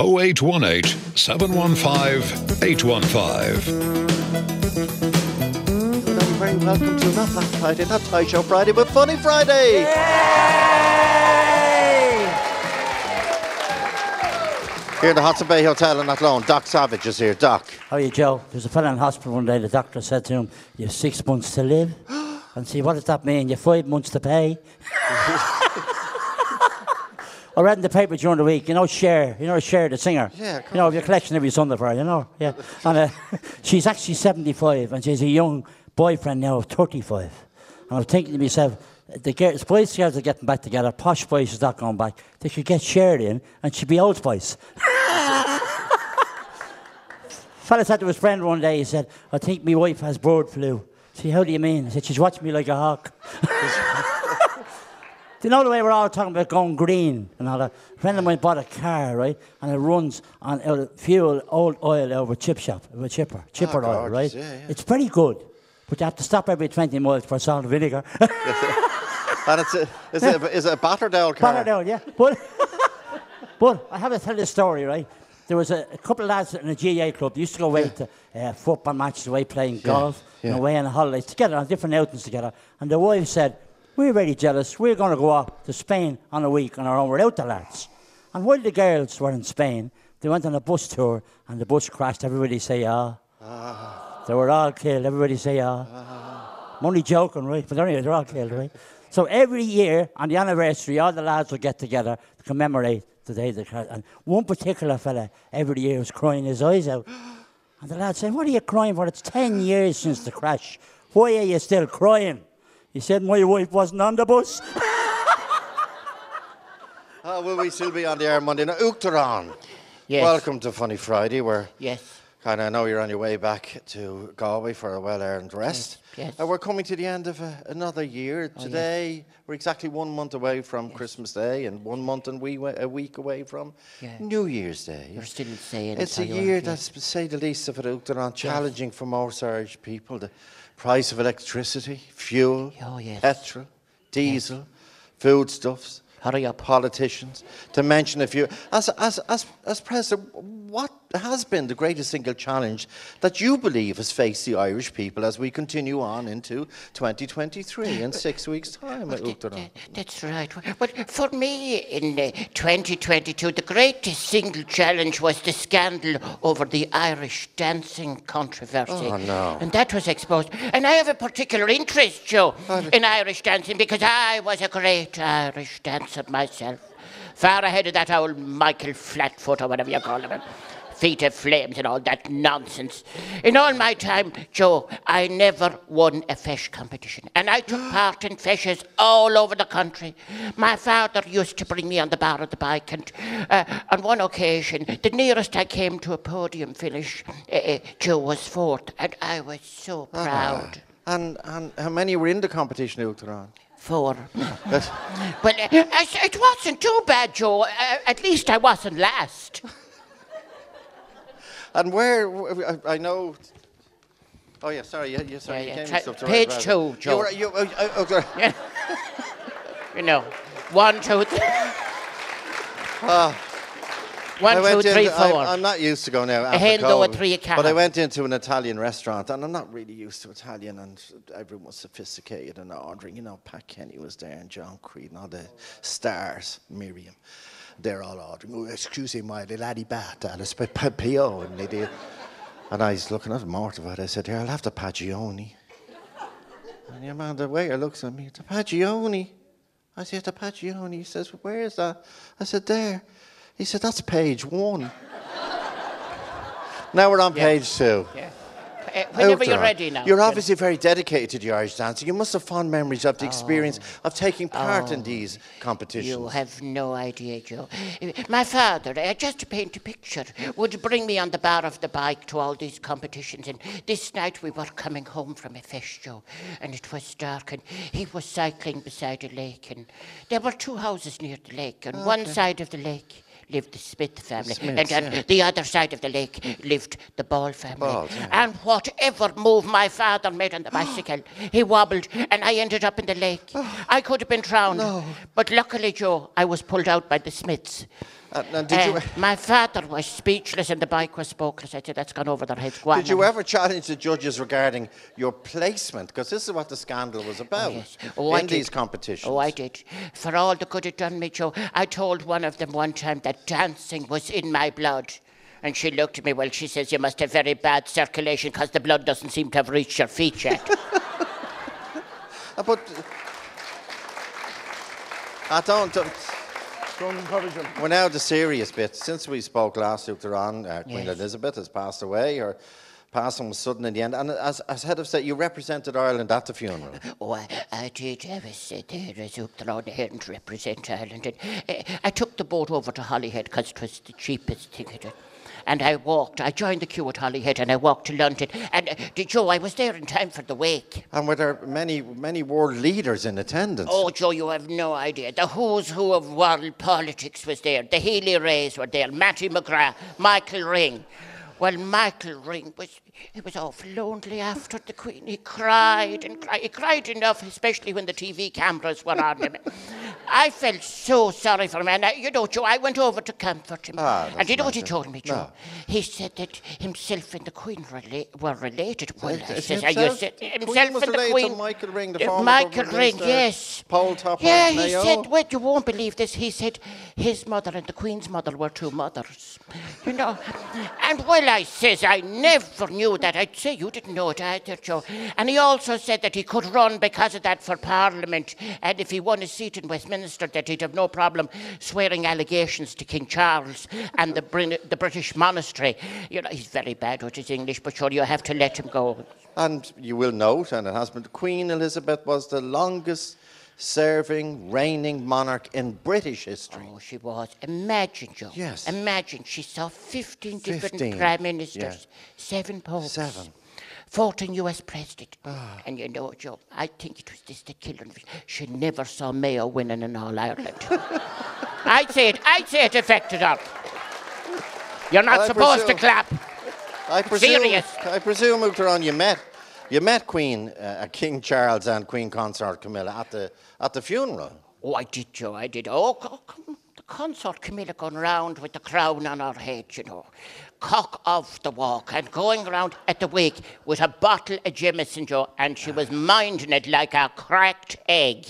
0818 715 815. Hello, very welcome to not Black Friday, not Toy Show Friday, but Funny Friday. Here in the Hodson Bay Hotel in Athlone, Doc Savage is here. Doc. How are you, Joe? There's a fella in hospital one day. The doctor said to him, "You have six months to live." and see, what does that mean? You have five months to pay. I read in the paper during the week. You know, Cher. You know, Cher, the singer. Yeah, of You know, your collection every Sunday for her. You know, yeah. And uh, she's actually 75, and she's a young boyfriend now of 35. And I'm thinking to myself, the girls, Spice Girls are getting back together. Posh Spice is not going back. They should get Cher in, and she'd be Old Spice. fella said to his friend one day, he said, I think my wife has bird flu. See, how do you mean? I said, she's watching me like a hawk. do you know the way we're all talking about going green and all that? A friend of mine bought a car, right? And it runs on uh, fuel, old oil over chip shop, a chipper, chipper oil, gorgeous, right? yeah, yeah. It's pretty good. But you have to stop every 20 miles for salt and vinegar. And it's a, is, it, is it a Batterdale car? Yeah. But, but I have to tell you a story, right? There was a, a couple of lads in a GAA club. They used to go away to uh, football matches, away playing golf, yeah. and away on holidays together, on different outings together. And the wife said, We're very jealous. We're going to go off to Spain on a week on our own without the lads. And while the girls were in Spain, they went on a bus tour, and the bus crashed. Everybody say, Ah. They were all killed. Everybody say, Ah. I'm only joking, right? But anyway, they're all killed, right? So every year on the anniversary, all the lads will get together to commemorate the day the crash. And one particular fella every year was crying his eyes out. And the lad said, What are you crying for? It's 10 years since the crash. Why are you still crying? He said, My wife wasn't on the bus. Oh, will we still be on the air Monday night? Uachtaran. Yes. Welcome to Funny Friday. We're Yes. kind of know you're on your way back to Galway for a well-earned rest. yes. Uh, we're coming to the end of a, another year. Today, we're exactly one month away from Christmas Day and one month and we, a week away from Yeah. New Year's Day. You're still saying It's a how you are, year yeah. that's, to say the least of it, Uachtaran, challenging for most Irish people. The price of electricity, fuel, Oh, yes. petrol, diesel, foodstuffs, Hurry up. politicians, to mention a few. As, as, as, as President, what has been the greatest single challenge that you believe has faced the Irish people as we continue on into 2023 in six weeks' time at Uachtaran? That's right. But for me, in uh, 2022, the greatest single challenge was the scandal over the Irish dancing controversy. Oh, no. And that was exposed. And I have a particular interest, Joe, in Irish dancing because I was a great Irish dancer myself. Far ahead of that old Michael Flatfoot or whatever you call him. Feet of flames and all that nonsense. In all my time, Joe, I never won a feis competition. And I took part in fishes all over the country. My father used to bring me on the bar of the bike, and uh, on one occasion, the nearest I came to a podium finish, uh, uh, Joe was fourth, and I was so proud. And, and how many were in the competition at Uachtaran? Four. That's- But uh, it wasn't too bad, Joe. Uh, at least I wasn't last. And where, I, I know. Oh, yeah, sorry, yeah, yeah, sorry. Yeah, yeah. came Try- with stuff to page two. Joe. You were, you, uh, uh, uh, sorry. Yeah. you know, one, two, three. One, I two, three, in, I'm, four. I'm not used to going out. after hen though a three a But I went into an Italian restaurant, and I'm not really used to Italian, and everyone was sophisticated and ordering. You know, Pat Kenny was there, and John Creed, and all the stars, Miriam. They're all ordering. Oh, excuse me, my laddie bat, Alice, but Pio, and they did. And I was looking at mortified. I said, Here, I'll have the Pagioni. And your man, the waiter looks at me, the Pagioni. I said, the Pagioni. He says, where is that? I said, there. He said, that's page one. now we're on page two. Yeah. Uh, whenever you're ready now. You're obviously very dedicated to the Irish dancing. You must have fond memories of the experience of taking part in these competitions. Oh. You have no idea, Joe. My father, uh, just to paint a picture, would bring me on the bar of the bike to all these competitions. And this night we were coming home from a feis show, and it was dark, and he was cycling beside a lake. And there were two houses near the lake. On one side of the lake lived the Smith family, Smiths, and on yeah. the other side of the lake lived the Ball family. Yeah. And whatever move my father made on the bicycle, he wobbled, and I ended up in the lake. Oh. I could have been drowned, but luckily, Joe, I was pulled out by the Smiths. Uh, now, did you- Uh, my father was speechless and the bike was spokeless. I said, that's gone over their heads. Go on Did you now." ever challenge the judges regarding your placement? Because this is what the scandal was about Yes. Oh, I in did. these competitions. Oh, I did. For all the good it done me, Joe. I told one of them one time that dancing was in my blood. And she looked at me, well, she says, you must have very bad circulation because the blood doesn't seem to have reached your feet yet. Uh, but I don't. Don't- Don't encourage them. We're now the serious bit. Since we spoke last week, on uh, Queen Yes. Elizabeth has passed away. Her passing was sudden in the end. And as, as head of state, you represented Ireland at the funeral. Oh, I, I did. I was uh, there as up there on the head to represent Ireland. And, uh, I took the boat over to Holyhead because it was the cheapest ticket. And I walked. I joined the queue at Holyhead and I walked to London. And uh, did Joe, I was there in time for the wake. And were there many, many world leaders in attendance? Oh, Joe, you have no idea. The who's who of world politics was there. The Healy-Raes were there. Matty McGrath, Michael Ring. Well, Michael Ring was he was awful lonely after the Queen. He cried and cried. He cried enough, especially when the TV cameras were on him. I felt so sorry for him. And I, you know, Joe, I went over to comfort him. Ah, and you know what he told me, Joe? No. He said that himself and the Queen rela- were related. Well, I Is says, himself? are you se- himself and the Queen. Michael Ring, the Uh, former Michael Ring, minister, yes. poll topper Yeah, he Mayo. said, wait, you won't believe this. He said his mother and the Queen's mother were two mothers. You know? And well, I says, I never knew that. I'd say you didn't know it either, Joe. And he also said that he could run because of that for Parliament. And if he won a seat in Westminster, that he'd have no problem swearing allegations to King Charles and the, the British monastery. You know, he's very bad with his English, but sure, you have to let him go. And you will note, and it has been, Queen Elizabeth was the longest serving reigning monarch in British history. Oh, she was. Imagine, Joe. Yes. Imagine she saw 15 different prime ministers, yeah. seven popes, Seven. 14 US president. Ah. And you know, Joe, I think it was this that killed her. She never saw Mayo winning in All Ireland. I'd say it, I'd say it affected her. You're not I supposed to clap. I presume, Serious. I presume, Uachtaráin, you met, you met Queen uh, King Charles and Queen Consort Camilla at the at the funeral. Oh, I did, Joe, I did. Oh, co- come, the consort Camilla going round with the crown on her head, you know. Cock off the walk and going round at the wake with a bottle of Jameson, Joe, and she was minding it like a cracked egg.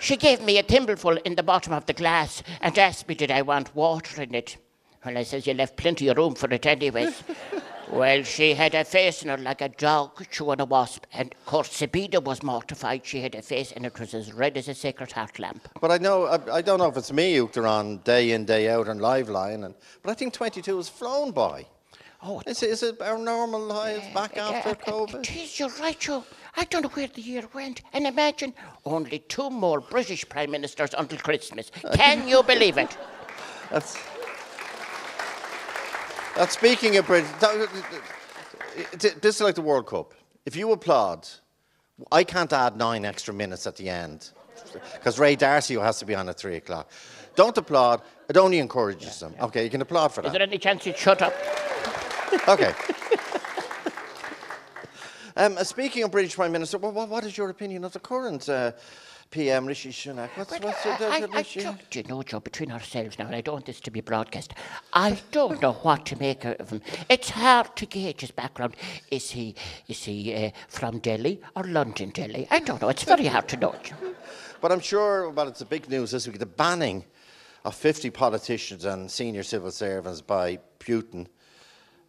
She gave me a thimbleful in the bottom of the glass and asked me did I want water in it. Well, I says, you left plenty of room for it anyways. well, she had a face in her like a dog chewing a wasp. And of course, Sabina was mortified. She had a face and it was as red as a sacred heart lamp. But I know I, I don't know if it's me, Uachtaráin, day in day out on Liveline, and but I think 22 has flown by. Oh, Is it, is it our normal lives back after Uh, uh, COVID? Geez, you're right, Joe. I don't know where the year went. And imagine only two more British Prime Ministers until Christmas. Can you believe it? That's. That's speaking of Britain. This is like the World Cup. If you applaud, I can't add nine extra minutes at the end because Ray D'Arcy has to be on at three o'clock. Don't applaud. It only encourages them. Okay, you can applaud for Is that. there any chance you'd shut up? Okay. um, speaking of British Prime Minister, what, what is your opinion of the current uh, PM Rishi Sunak? What's, But, what's the, the, I, I Rishi? don't- do you know, Joe, between ourselves now, and I don't want this to be broadcast, I don't know what to make of him. It's hard to gauge his background. Is he is he uh, from Delhi or London, Delhi? I don't know. It's very hard to know. Joe. But I'm sure, well, it's a big news this week, the banning of 50 politicians and senior civil servants by Putin,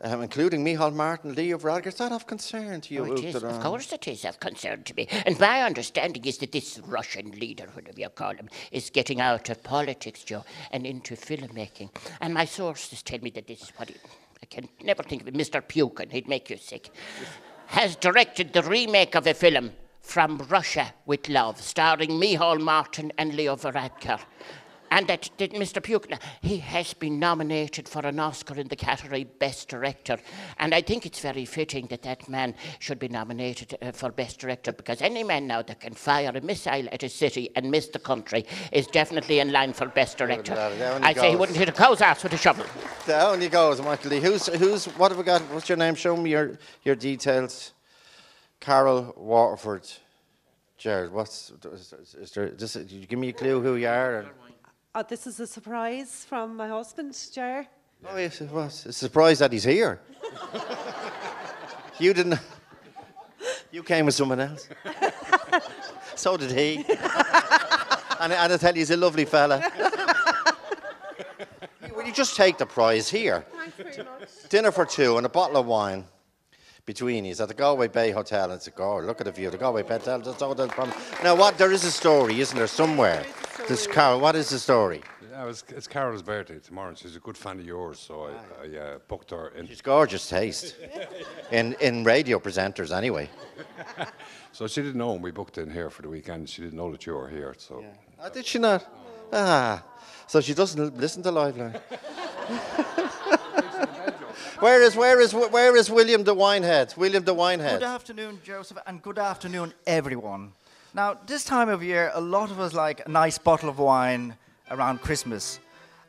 um, including Micheál Martin, Leo Varadkar. Is that of concern to you, Oh, is, of course it is of concern to me. And my understanding is that this Russian leader, whatever you call him, is getting out of politics, Joe, and into filmmaking. And my sources tell me that this is what he, I can never think of it, Mr. Pukin, he'd make you sick, has directed the remake of a film from Russia with Love, starring Micheál Martin and Leo Varadkar. And that, that Mr. Pukin, he has been nominated for an Oscar in the category Best Director. And I think it's very fitting that that man should be nominated uh, for Best Director because any man now that can fire a missile at a city and miss the country is definitely in line for Best Director. I say he wouldn't hit a cow's ass with a shovel. Down he goes, Michael Lee. Who's, who's, what have we got? What's your name? Show me your, your details. Carol Waterford. Jared, what's, is, is there, you give me a clue who you are? Uh, this is a surprise from my husband, Jar. Oh, yes, it was. A surprise that he's here. you didn't. You came with someone else. so did he. and, and I tell you, he's a lovely fella. Will you just take the prize here? Thanks very much. Dinner for two and a bottle of wine between you at the Galway Bay Hotel. It's a God, look at the view. The Galway Bay Hotel. That's all that's from. Now, what? There is a story, isn't there, somewhere? This Carol. What is the story? Yeah, it's, it's Carol's birthday tomorrow, and she's a good fan of yours, so I, I uh, booked her in. She's gorgeous taste. In in radio presenters, anyway. So she didn't know, and we booked in here for the weekend. She didn't know that you were here, so Oh, did she not? Ah, so she doesn't listen to Liveline. where is where is where is William the Winehead? William the Winehead. Good Winehead. afternoon, Joseph, and good afternoon, everyone. Now, this time of year, a lot of us like a nice bottle of wine around Christmas.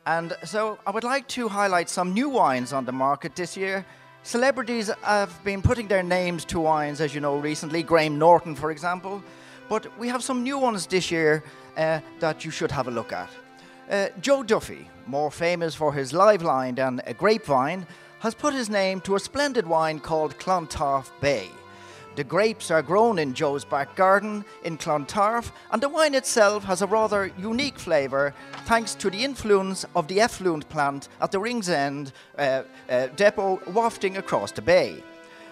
And so I would like to highlight some new wines on the market this year. Celebrities have been putting their names to wines, as you know, recently. Graham Norton, for example. But we have some new ones this year uh, that you should have a look at. Uh, Joe Duffy, more famous for his Liveline than a grapevine, has put his name to a splendid wine called Clontarf Bay. The grapes are grown in Joe's back garden in Clontarf, and the wine itself has a rather unique flavour thanks to the influence of the effluent plant at the Ringsend uh, uh, depot wafting across the bay.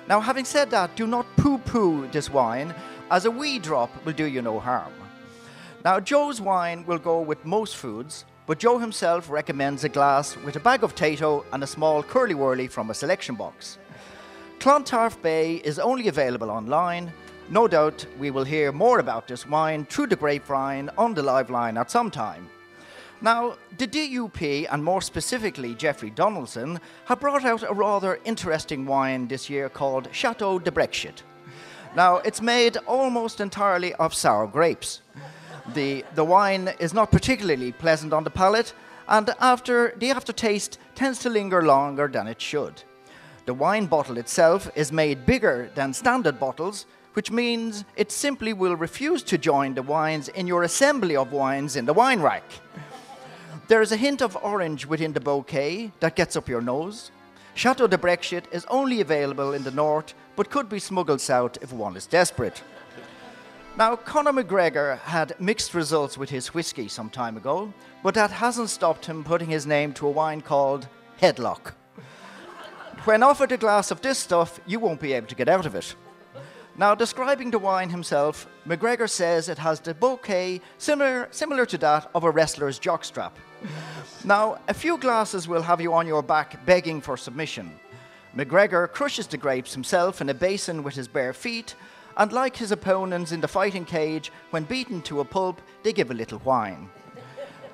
Now, having said that, do not poo poo this wine, as a wee drop will do you no harm. Now, Joe's wine will go with most foods, but Joe himself recommends a glass with a bag of Tayto and a small Curly Wurly from a selection box. Clontarf Bay is only available online. No doubt we will hear more about this wine through the grapevine on the live line at some time. Now, the DUP, and more specifically Jeffrey Donaldson, have brought out a rather interesting wine this year called Chateau de Brexit. Now, it's made almost entirely of sour grapes. The, the wine is not particularly pleasant on the palate, and after the aftertaste tends to linger longer than it should. The wine bottle itself is made bigger than standard bottles, which means it simply will refuse to join the wines in your assembly of wines in the wine rack. There is a hint of orange within the bouquet that gets up your nose. Chateau de Brexit is only available in the north, but could be smuggled south if one is desperate. Now, Conor McGregor had mixed results with his whiskey some time ago, but that hasn't stopped him putting his name to a wine called Headlock. When offered a glass of this stuff, you won't be able to get out of it. Now, describing the wine himself, McGregor says it has the bouquet similar, similar to that of a wrestler's jockstrap. Now, a few glasses will have you on your back begging for submission. McGregor crushes the grapes himself in a basin with his bare feet, and like his opponents in the fighting cage, when beaten to a pulp, they give a little whine.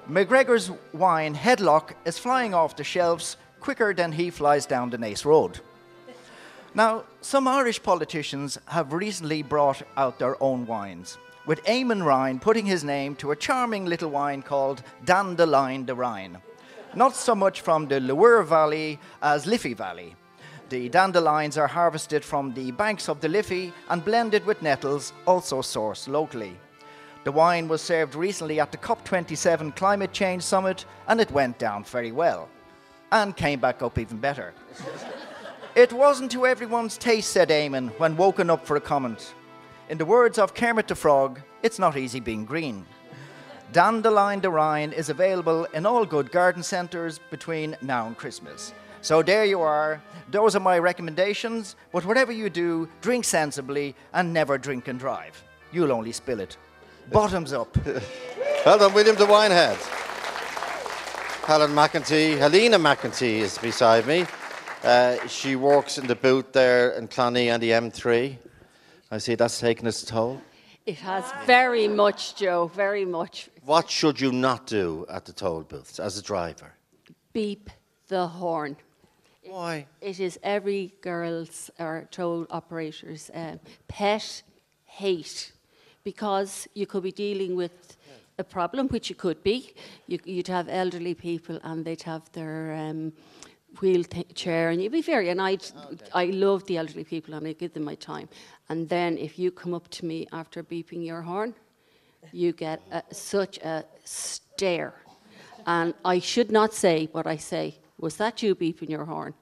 McGregor's wine, Headlock, is flying off the shelves quicker than he flies down the Naas Road. Now, some Irish politicians have recently brought out their own wines, with Eamon Ryan putting his name to a charming little wine called Dandelion de Rhine. Not so much from the Loire Valley as Liffey Valley. The dandelions are harvested from the banks of the Liffey and blended with nettles, also sourced locally. The wine was served recently at the COP27 Climate Change Summit and it went down very well. And came back up even better. It wasn't to everyone's taste, said Eamon when woken up for a comment. In the words of Kermit the Frog, it's not easy being green. Dandelion de Rhine is available in all good garden centres between now and Christmas. So there you are. Those are my recommendations. But whatever you do, drink sensibly and never drink and drive. You'll only spill it. Bottoms up. Well done, William the Winehead. Helen McEntee, Helena McEntee is beside me. Uh, she works in the booth there in Clonee and the M3. I see that's taken its toll. It has very much, Joe, very much. What should you not do at the toll booths as a driver? Beep the horn. Why? It is every girl's or toll operator's um, pet hate because you could be dealing with a problem, which you could be. You, you'd have elderly people and they'd have their um, wheel th- chair, and you'd be very. And I, I love the elderly people, and I give them my time. And then if you come up to me after beeping your horn, you get a, such a stare. And I should not say what I say. Was that you beeping your horn?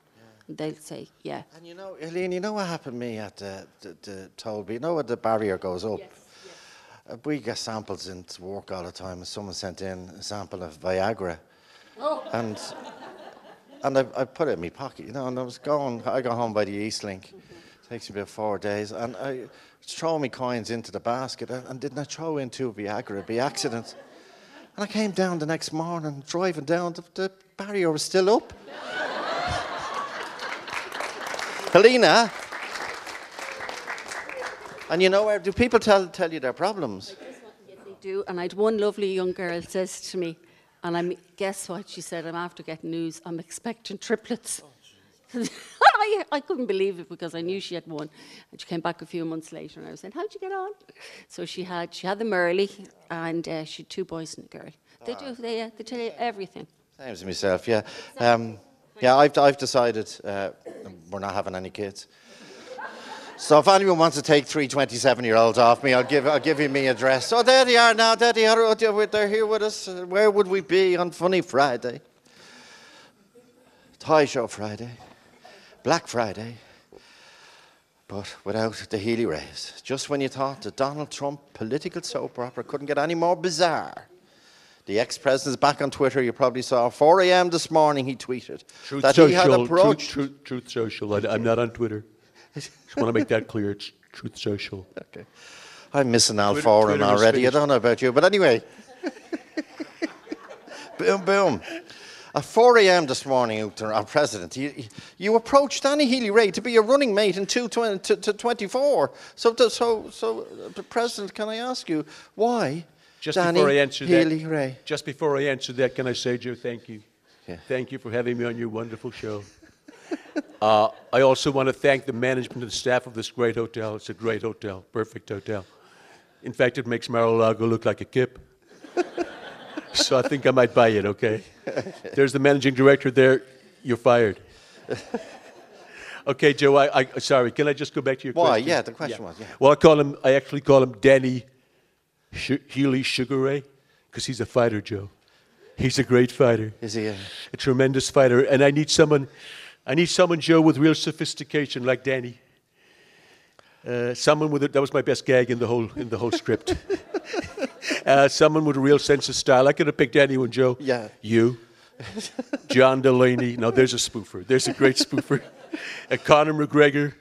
They'll say, yeah. And you know, Helene, you know what happened to me at the, the, the Tollby? You know when the barrier goes up? Uh, Uh, we get samples into work all the time, someone sent in a sample of Viagra. Oh. And and I, I put it in my pocket, you know, and I was going, I got home by the East Link. Takes me about four days, and I was throwing my coins into the basket, and, and didn't I throw in two Viagra by accident? And I came down the next morning, driving down, the, the barrier was still up. Helena. And you know where do people tell tell you their problems? They do. And I'd one lovely young girl says to me, and I'm guess what she said? I'm after getting news. I'm expecting triplets. I, I couldn't believe it because I knew she had one. And she came back a few months later, and I was saying, "How'd you get on?" So she had she had them early, and uh, she had two boys and a girl. They do. They uh, they tell you everything. Same as myself, yeah. Um, yeah, I've, I've decided uh, we're not having any kids. So if anyone wants to take three 27-year-olds off me, I'll give, I'll give you my address. Oh, there they are now. There they are. Oh, They're here with us. Where would we be on Funny Friday? Toy Show Friday. Black Friday. But without the Healy-Raes. Just when you thought the Donald Trump political soap opera couldn't get any more bizarre. The ex-president's back on Twitter. You probably saw 4 a.m. this morning. He tweeted Truth that Social. he had approached. truth, truth Social. I, am not on Twitter. Just want to make that clear. It's Truth Social. Okay. I'm missing Al Twitter- Foran Twitter already. I don't know about you, but anyway. boom, boom. At 4 a.m. this morning, Uachtar, our president, you, you approached Danny Healy-Rae to be your running mate in 220 to, to 24. So, to, so, so, uh, the president, can I ask you why Just Danny before I answer Healy that, Ray? just before I answer that, can I say, Joe, thank you. Yeah. Thank you for having me on your wonderful show. Uh, I also want to thank the management and staff of this great hotel. It's a great hotel, perfect hotel. In fact, it makes Mar-a-Lago look like a kip. so I think I might buy it, okay? There's the managing director there. You're fired. okay, Joe, I, I, sorry, can I just go back to your Why? question? Yeah, the question was, yeah. Well, I call him, I actually call him Danny Sh- Healy Sugar Ray because he's a fighter, Joe. He's a great fighter, Is he a, a tremendous fighter, and I need someone, I need someone, Joe, with real sophistication like Danny. Uh, someone with a, that was my best gag in the whole in the whole script. uh, someone with a real sense of style. I could have picked anyone, Joe. Yeah. You, John Delaney. No, there's a spoofer. There's a great spoofer. Uh, Conor McGregor.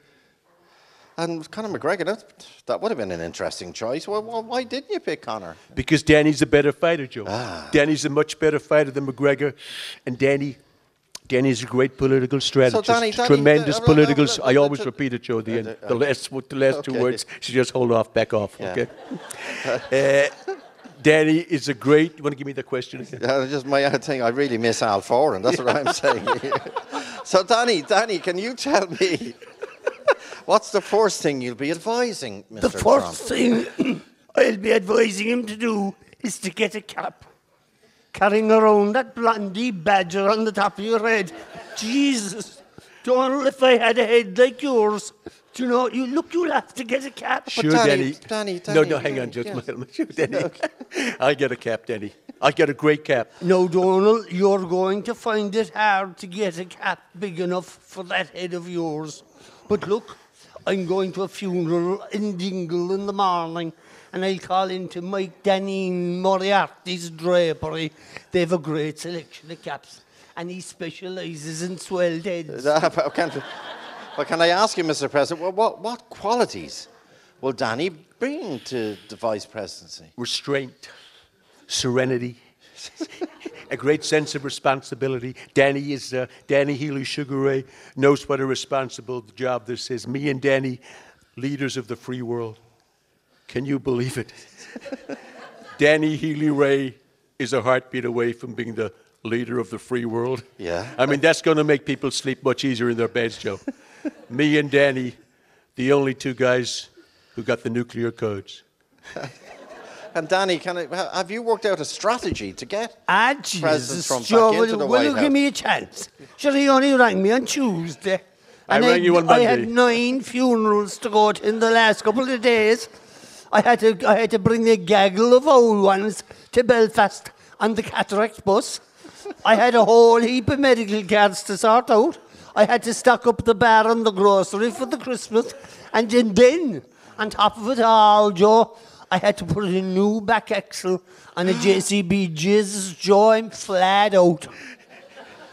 and Conor McGregor, that, that would have been an interesting choice. Why, why, why didn't you pick Conor? Because Danny's a better fighter, Joe. Ah. Danny's a much better fighter than McGregor, and Danny, Danny's a great political strategist. Danny- Danny, tremendous uh, uh, political. uh, s- uh, I uh, always uh, repeat it, Joe. The, end, uh, the last, what the last two okay. words. So just hold off, back off. Yeah. Okay. uh, Danny is a great. You want to give me the question again? Yeah, just my other thing. I really miss Al Foran. That's what I'm saying. so, Danny, Danny, can you tell me what's the first thing you'll be advising Mr. The first Trump? thing I'll be advising him to do is to get a cap. Carrying around that blondie badger on the top of your head. Jesus. Donald, if I had a head like yours, do you know, you look, you'll have to get a cap. Sure, Danny, Danny. Danny, No, Danny, no, hang on, Danny, just yeah. my, sure, Danny. I get a cap, Danny. I get a great cap. No, Donald, you're going to find it hard to get a cap big enough for that head of yours. But look, I'm going to a funeral in Dingle in the morning, and I'll call into Mike Danine Moriarty's drapery. They have a great selection of caps, and he specialises in swelled heads. But can, but can I ask you, Mr. President, what, what, what qualities will Danny bring to the vice presidency? restraint, serenity, a great sense of responsibility. Danny is uh, Danny Healy Sugar Ray knows what a responsible job this is. Me and Danny, leaders of the free world. Can you believe it? Danny Healy-Rae is a heartbeat away from being the leader of the free world. Yeah. I mean, that's going to make people sleep much easier in their beds, Joe. Me and Danny, the only two guys who got the nuclear codes. And Danny, can I, have you worked out a strategy to get Ah, President Jesus, Trump Joe, back will, into the will White you House? give me a chance? Sure, he only rang me on Tuesday. I and rang you on Monday. I had nine funerals to go to in the last couple of days. I had to, I had to bring a gaggle of old ones to Belfast on the cataract bus. I had a whole heap of medical cards to sort out. I had to stock up the bar and the grocery for the Christmas. And then, on top of it all, Joe, I had to put a new back axle on a JCB Jesus Joe, I'm flat out.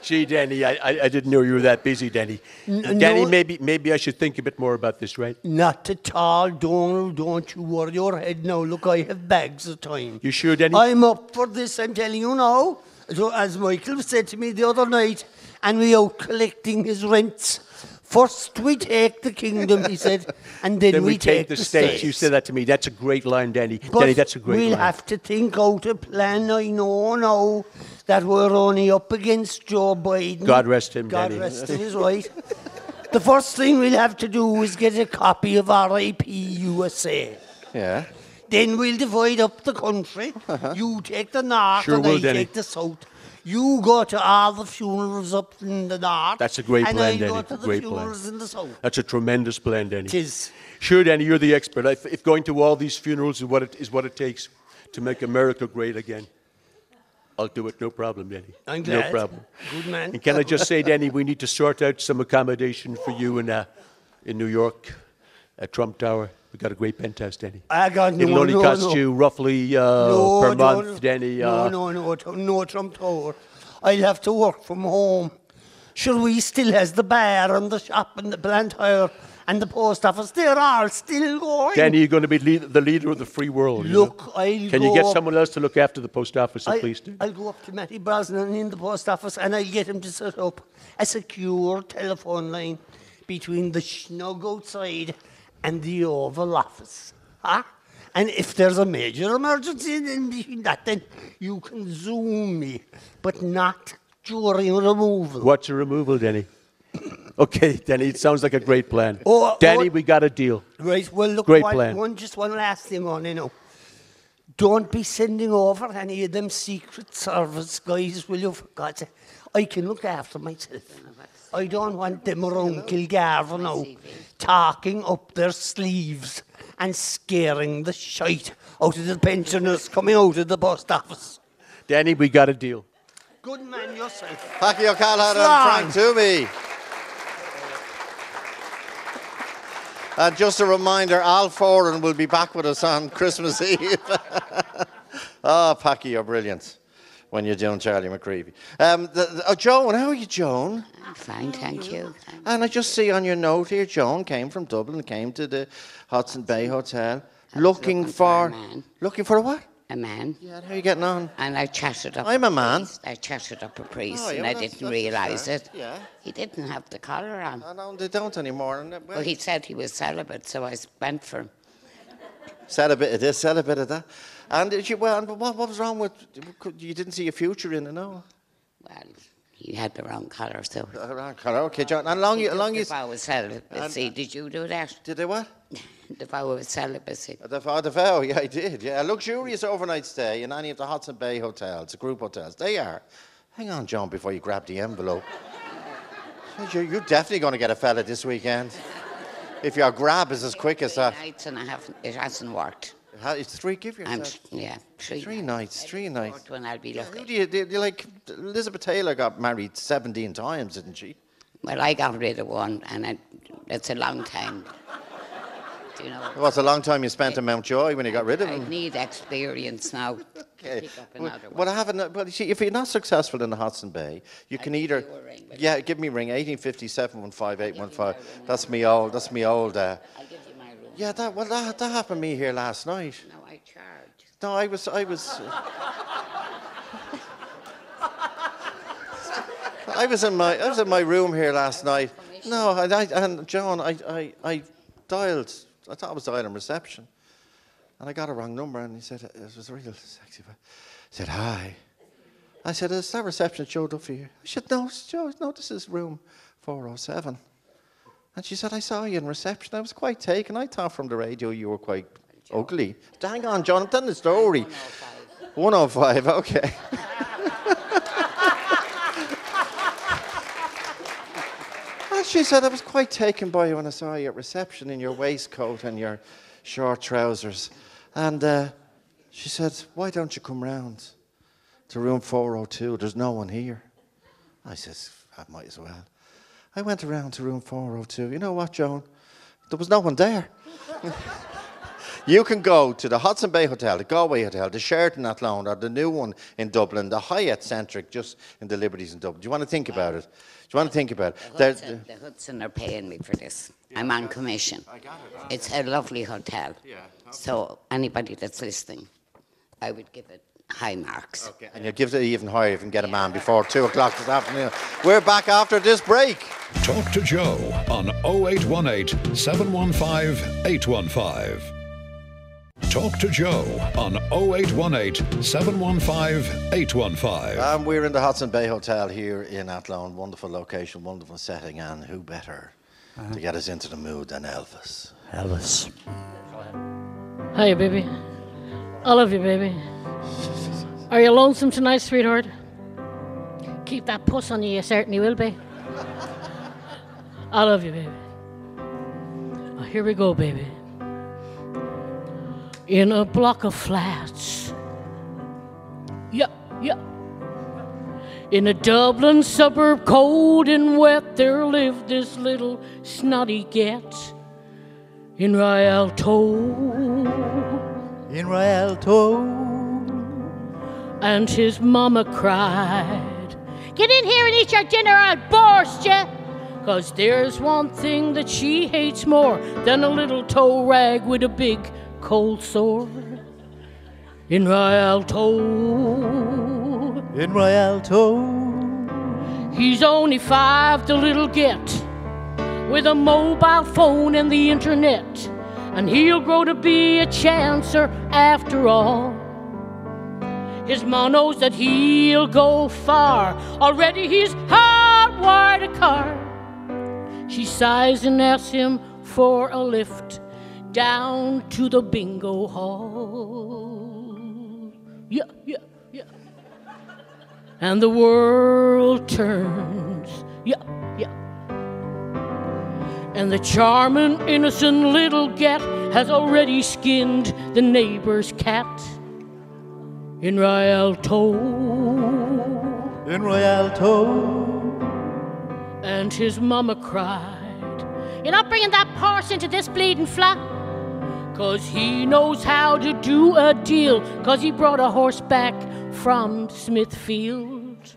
Gee, Danny, I, I, I didn't know you were that busy, Danny. N- uh, Danny, no. maybe maybe I should think a bit more about this, right? Not at all, Donald. Don't you worry your head now. Look, I have bags of time. You sure, Danny? I'm up for this, I'm telling you now. So, as Michael said to me the other night, and we out collecting his rents. First we take the kingdom, he said, and then, then we, take, the states. You said that to me. That's a great line, Danny. But Danny, that's a great line. we'll line. have to think out a plan. I know now that we're only up against Joe Biden. God rest him, God Danny. rest him is right. the first thing we'll have to do is get a copy of RIP USA. Yeah. Then we'll divide up the country. Uh-huh. You take the north Sure and will, I Danny. take the south. You go to all the funerals up in the north. That's a great and plan, I go Danny. to the Great plan. funerals in the south. That's a tremendous plan, Danny. Tis. Sure, Danny, you're the expert. If, if going to all these funerals is what, it, is what it takes to make America great again, I'll do it, no problem, Danny. I'm glad. No problem. Good man. And can I just say, Danny, we need to sort out some accommodation for you in, uh, in New York at Trump Tower. We've got a great penthouse, Danny. I got no, It'll only no, cost no. you roughly uh, no, per no, month, no. Danny. No, uh, no, no, t- no, Trump Tower. I'll have to work from home. Sure, we still has the bar and the shop and the plant hire and the post office. They're all still going. Danny, you're going to be lead, the leader of the free world. you know? Look, I'll Can you get someone else to look after the post office, I, please? Do? I'll go up to Matty Brosnan in the post office and I'll get him to set up a secure telephone line between the snug outside and the Oval Office. Huh? And if there's a major emergency in between that, then you can zoom me, but not during removal. What's a removal, Danny? okay, Danny, it sounds like a great plan. Oh, oh Danny, oh. we got a deal. Right, well, look, Great one, plan. one, just one last thing on, you know. Don't be sending over any of them Secret Service guys, will you? For God's sake. I can look after myself. I don't want them around Kilgarvan now, talking up their sleeves and scaring the shite out of the pensioners coming out of the post office. Danny, we got a deal. Good man yourself. Packy O'Callaghan Slán. and Frank Toomey. And just a reminder, Al Foran will be back with us on Christmas Eve. Ah, Packy, you're brilliant when you're doing Charlie McCreevy. Um, the, the, oh, Joan, how are you, Joan? I'm fine, thank you. And I just see on your note here, Joan came from Dublin, came to the Hodson Bay Hotel, looking, looking for for, a man. looking for a what? A man. Yeah, how are you getting on? And I chatted up. I'm a man. priest. I chatted up a priest, Oh, yeah, and I didn't realise it. Yeah. He didn't have the collar on. I know they don't anymore. Well, Well, he said he was celibate, so I went for him. Said a bit of this, said a bit of that. And you, well, and what, what was wrong with, you didn't see a future in it, no? Well, he had the wrong collar, so. Wrong colour, Okay, John, and long, you, long the you, vow of celibacy. Uh, did you do that? did they what? The vow of celibacy. The vow, the vow, yeah, I did. Yeah, a luxurious overnight stay in any of the Hodson Bay hotels, the group hotels. They are. Hang on, John, before you grab the envelope. You're, you're definitely going to get a fella this weekend. If your grab is as quick as that. Nights and I haven't, it hasn't worked. Ha- It's three, give I'm, yourself. yeah, three, Three nights, three nights. One I'll be Who lucky. do you, do you like, Elizabeth Taylor got married 17 times, didn't she? Well, I got rid of one, and I, it's a long time. Do you know? It was a long time you spent in Mountjoy when you got rid of it. I him. need experience now. Okay. Pick up Well, another well. I haven't. Well, see, if you're not successful in the Hodson Bay, you can give either. you a ring, yeah, give me a ring. 1857 That's me old. That's me old. Uh, yeah, that well, that, that happened to me here last night. No, I charged. No, I was. I was. Uh, I was in my I was in my room here last night. No, I, I, and John, I, I, I dialed. I thought I was dialing reception, and I got a wrong number. And he said it was a real sexy. He said hi. I said, "Is that reception Joe Duffy here?" I said, "No, it's Joe. No, this is room 407." And she said, "I saw you in reception. I was quite taken. I thought from the radio you were quite ugly." Hang on, John. I'm telling the story. 105. Okay. And she said, I was quite taken by you when I saw you at reception in your waistcoat and your short trousers. And uh, she said, Why don't you come round to room 402. There's no one here. I says, I might as well. I went around to room 402. You know what, Joan? There was no one there. you can go to the Hodson Bay Hotel, the Galway Hotel, the Sheraton Athlone, or the new one in Dublin, the Hyatt Centric, just in the Liberties in Dublin. Do you want to think about it? Do you want to think about it? The There- Hodson, the Hodson are paying me for this. I'm on commission. I got it. It's a lovely hotel. Yeah. So anybody that's listening, I would give it high marks. And you give it even higher if you can get a man before 2 o'clock this afternoon. We're back after this break. Talk to Joe on 0818 715 815. Talk to Joe on 0818 715 815. Um, we're in the Hodson Bay Hotel here in Athlone. Wonderful location, wonderful setting, and who better to get us into the mood than Elvis? Elvis. Hiya, baby. I love you, baby. Are you lonesome tonight, sweetheart? Keep that puss on you, you certainly will be. I love you, baby. Oh, here we go, baby. In a block of flats. Yeah, yeah. In a Dublin suburb, cold and wet, there lived this little snotty get in Rialto. In Rialto. And his mama cried, Get in here and eat your dinner, I'll burst you. Cause there's one thing that she hates more than a little toe rag with a big cold sore. In Rialto. In Rialto. He's only five, the little get with a mobile phone and the internet. And he'll grow to be a chancer after all. His ma knows that he'll go far. Already he's hardwired a car. She sighs and asks him for a lift down to the bingo hall. Yeah, yeah, yeah. And the world turns. Yeah, yeah. And the charming, innocent little get has already skinned the neighbor's cat in Rialto. In Rialto. And his mama cried, You're not bringing that horse into this bleeding flat. Cause he knows how to do a deal. Cause he brought a horse back from Smithfield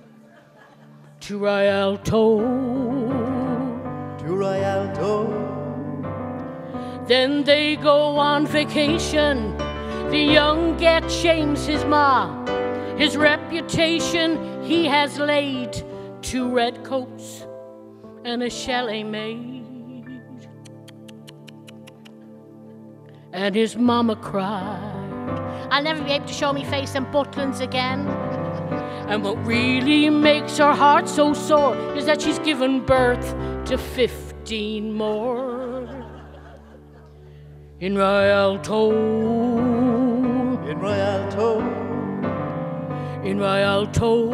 to Rialto. To Rialto. Then they go on vacation. The young get shames his ma. His reputation he has laid. Two red coats and a chalet maid. And his mama cried, I'll never be able to show me face in Butlins again. And what really makes her heart so sore is that she's given birth to 15 more. In Rialto. In Rialto. In Rialto.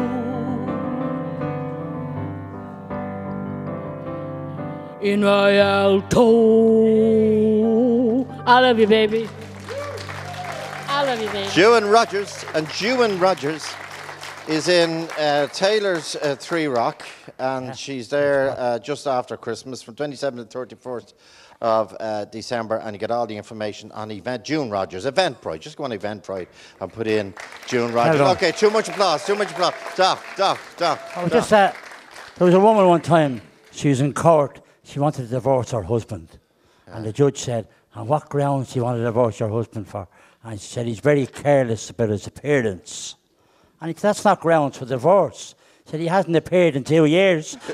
In Rialto. I love you, baby. I love you, baby. June Rogers, and June Rogers is in uh, Taylor's uh, Three Rock, and she's there uh, just after Christmas from 27th to 31st of uh, December, and you get all the information on event June Rogers, Eventbrite. Just go on Eventbrite and put in June Rogers. Okay, too much applause, too much applause. Doc, Doc, Doc. I was just uh, there was a woman one time. She was in court. She wanted to divorce her husband, and the judge said, "On what grounds do you want to divorce your husband for?" And she said, "He's very careless about his appearance." And he said, "That's not grounds for divorce." He said, "He hasn't appeared in two years."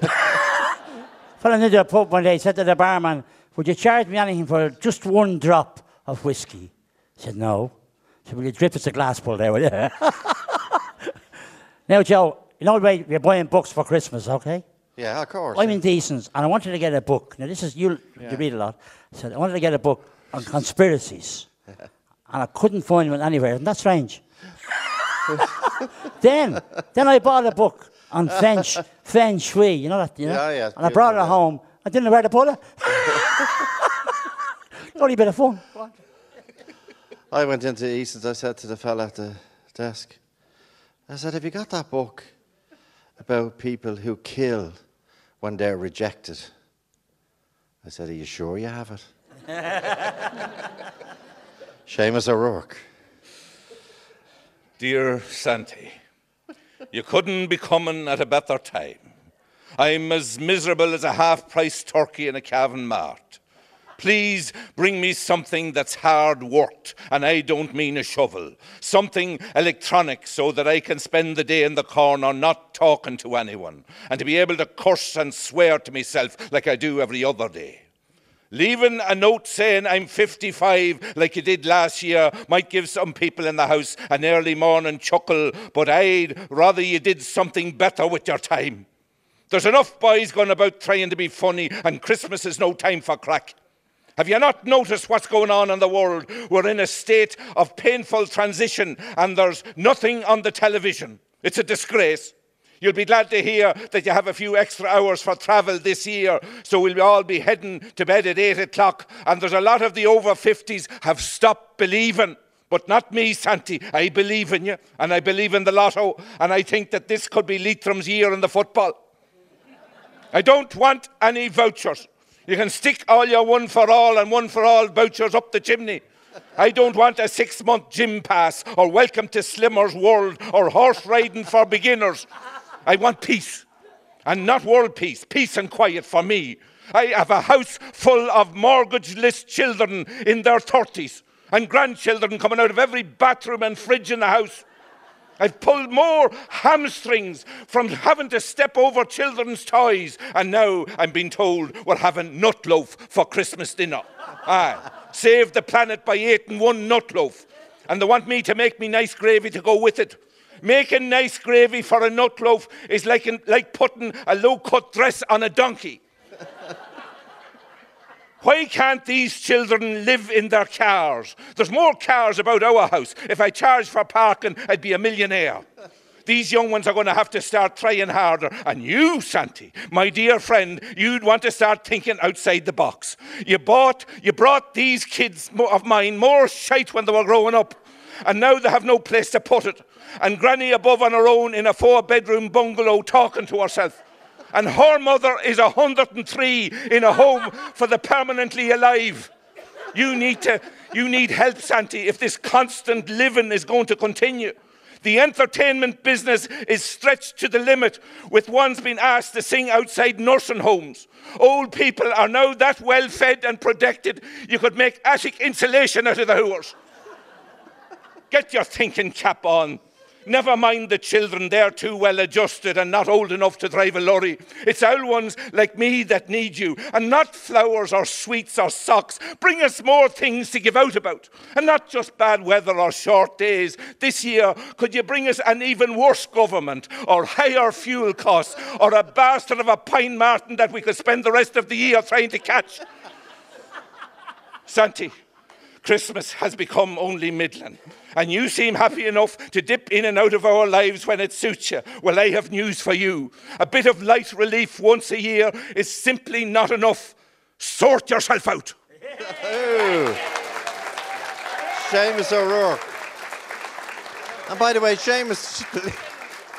Fell into a pub one day. Said to the barman, "Would you charge me anything for just one drop of whiskey?" He said, "No." He said, "Will you drip us a glassful there, will you?" now, Joe, you know you're buying books for Christmas, okay? Yeah, of course. I'm in Decent, and I wanted to get a book. Now, this is, you, Yeah. you read a lot. So I wanted to get a book on conspiracies, and I couldn't find one anywhere. Isn't that strange? then, then I bought a book on Feng, feng Shui, you know that, you know? Yeah, yeah, And I brought it yeah. home. I didn't know where to put it. Only a bit of fun. I went into Eason's, I said to the fella at the desk, I said, Have you got that book about people who kill when they're rejected? I said, Are you sure you have it? Seamus O'Rourke. Dear Santi, you couldn't be coming at a better time. I'm as miserable as a half price turkey in a Cavan mart. Please bring me something that's hard worked, and I don't mean a shovel. Something electronic so that I can spend the day in the corner not talking to anyone, and to be able to curse and swear to myself like I do every other day. Leaving a note saying I'm 55 like you did last year might give some people in the house an early morning chuckle, but I'd rather you did something better with your time. There's enough boys going about trying to be funny, and Christmas is no time for crack. Have you not noticed what's going on in the world? We're in a state of painful transition, and there's nothing on the television. It's a disgrace. You'll be glad to hear that you have a few extra hours for travel this year, so we'll all be heading to bed at 8 o'clock. And there's a lot of the over 50s have stopped believing. But not me, Santi. I believe in you, and I believe in the lotto, and I think that this could be Leitrim's year in the football. I don't want any vouchers. You can stick all your one for all and one for all vouchers up the chimney. I don't want a six month gym pass or welcome to Slimmer's World or horse riding for beginners. I want peace and not world peace, peace and quiet for me. I have a house full of mortgageless children in their 30s and grandchildren coming out of every bathroom and fridge in the house. I've pulled more hamstrings from having to step over children's toys, and now I'm being told we're having nut loaf for Christmas dinner. Aye, save the planet by eating one nut loaf. And they want me to make me nice gravy to go with it. Making nice gravy for a nut loaf is like, like putting a low cut dress on a donkey. Why can't these children live in their cars? There's more cars about our house. If I charged for parking, I'd be a millionaire. These young ones are going to have to start trying harder. And you, Santi, my dear friend, you'd want to start thinking outside the box. You bought, you brought these kids of mine more shite when they were growing up, and now they have no place to put it. And Granny above on her own in a four-bedroom bungalow talking to herself and her mother is 103 in a home for the permanently alive. You need to, you need help, Santi, if this constant living is going to continue. The entertainment business is stretched to the limit, with ones being asked to sing outside nursing homes. Old people are now that well fed and protected, you could make attic insulation out of the hours. Get your thinking cap on. Never mind the children, they're too well adjusted and not old enough to drive a lorry. It's old ones like me that need you, and not flowers or sweets or socks. Bring us more things to give out about, and not just bad weather or short days. This year, could you bring us an even worse government, or higher fuel costs, or a bastard of a pine marten that we could spend the rest of the year trying to catch? Santi, Christmas has become only middling. and you seem happy enough to dip in and out of our lives when it suits you. Well, I have news for you. A bit of light relief once a year is simply not enough. Sort yourself out. Seamus O'Rourke. And by the way, Seamus,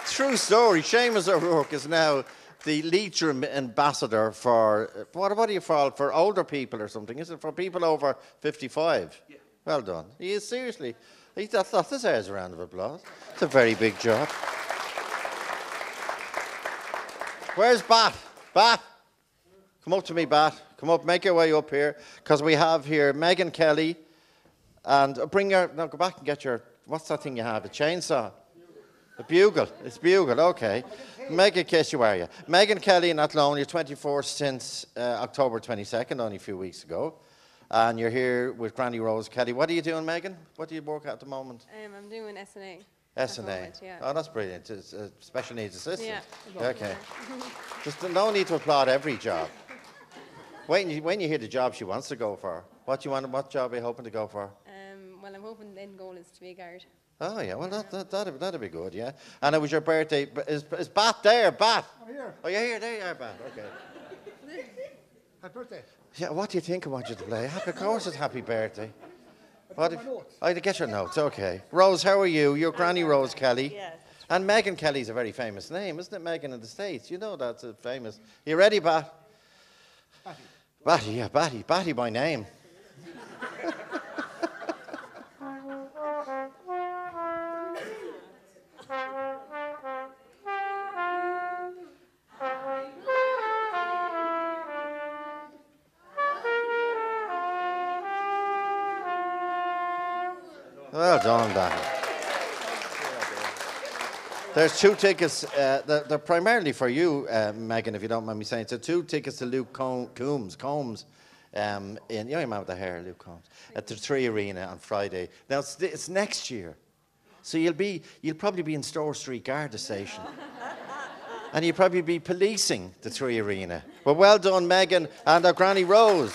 true story, Seamus O'Rourke is now the Leitrim ambassador for, what, what do you call for older people or something? Is it for people over 55? Yeah. Well done. He is seriously. He, that, that deserves a round of applause. It's a very big job. Where's Bat? Bat? Come up to me, Bat. Come up, make your way up here, because we have here Megan Kelly, and uh, bring your, Now go back and get your, what's that thing you have, a chainsaw? A bugle. It's bugle, okay. Megan Keshuaria. Megan Kelly in Athlone, you're 24 since uh, October 22nd, only a few weeks ago. And you're here with Granny Rose Kelly. What are you doing, Megan? What do you work at at the moment? Um, I'm doing SNA. SNA. Yeah. Oh, that's brilliant. It's a special needs assistant. Yeah. Okay. Just no need to applaud every job. When you, when you hear the job she wants to go for, what you want? What job are you hoping to go for? Um, well, I'm hoping the end goal is to be a guard. Oh yeah, well that that that'd, that'd be good, yeah. And it was your birthday. but Is is Bat there? Bat. I'm here. Oh, you're here. There you are, Bat. Okay. Happy birthday. Yeah. What do you think I want you to play? Happy, of course, it's happy birthday. What if. I had to get your notes. Okay. Rose, how are you? You're Granny Rose Kelly. Yes. And Megan Kelly's a very famous name, isn't it? Megan in the States. You know that's a famous. You ready, Bat? Batty, yeah, Batty. Batty by name. Well done, Batty. There's two tickets. Uh, they're, they're primarily for you, uh, Megan, if you don't mind me saying. So two tickets to Luke Com- Coombs, Combs, um, in you know your man with the hair, Luke Combs, at the 3Arena on Friday. Now it's, it's next year, so you'll be you'll probably be in Store Street Garda Station, and you'll probably be policing the 3Arena. Well, well done, Megan and our Granny Rose.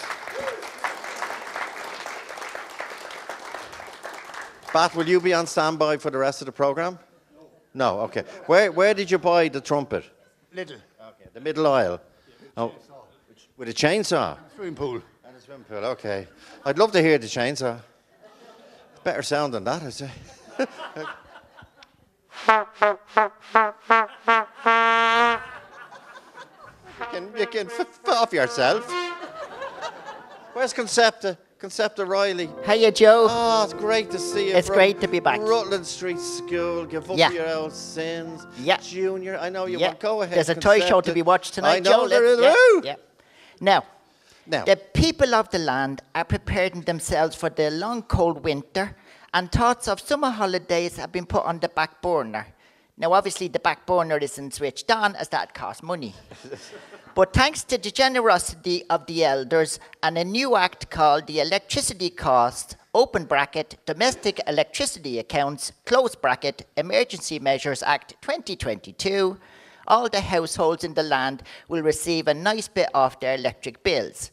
Bat, will you be on standby for the rest of the program? No, okay. Where, where did you buy the trumpet? Little. Okay, the middle aisle. Oh, with a chainsaw? Swimming pool. And a swimming pool, okay. I'd love to hear the chainsaw. Better sound than that, I'd say. you can, you can f- f- off yourself. Where's Concepta? Concepta Riley. Hiya, Joe. Oh, it's great to see you. It's great to be back. Rutland Street School. Give up Yeah. your old sins. Yeah. Junior, I know you Yeah. want. Go ahead. There's a toy show to be watched tonight, I know Joe. there is. Yeah, yeah. Now, Now. the people of the land are preparing themselves for the long, cold winter, and thoughts of summer holidays have been put on the back burner. Now, obviously, the back burner isn't switched on, as that costs money. but thanks to the generosity of the elders and a new act called the Electricity Cost, open bracket, Domestic Electricity Accounts, close bracket, Emergency Measures Act 2022, all the households in the land will receive a nice bit off their electric bills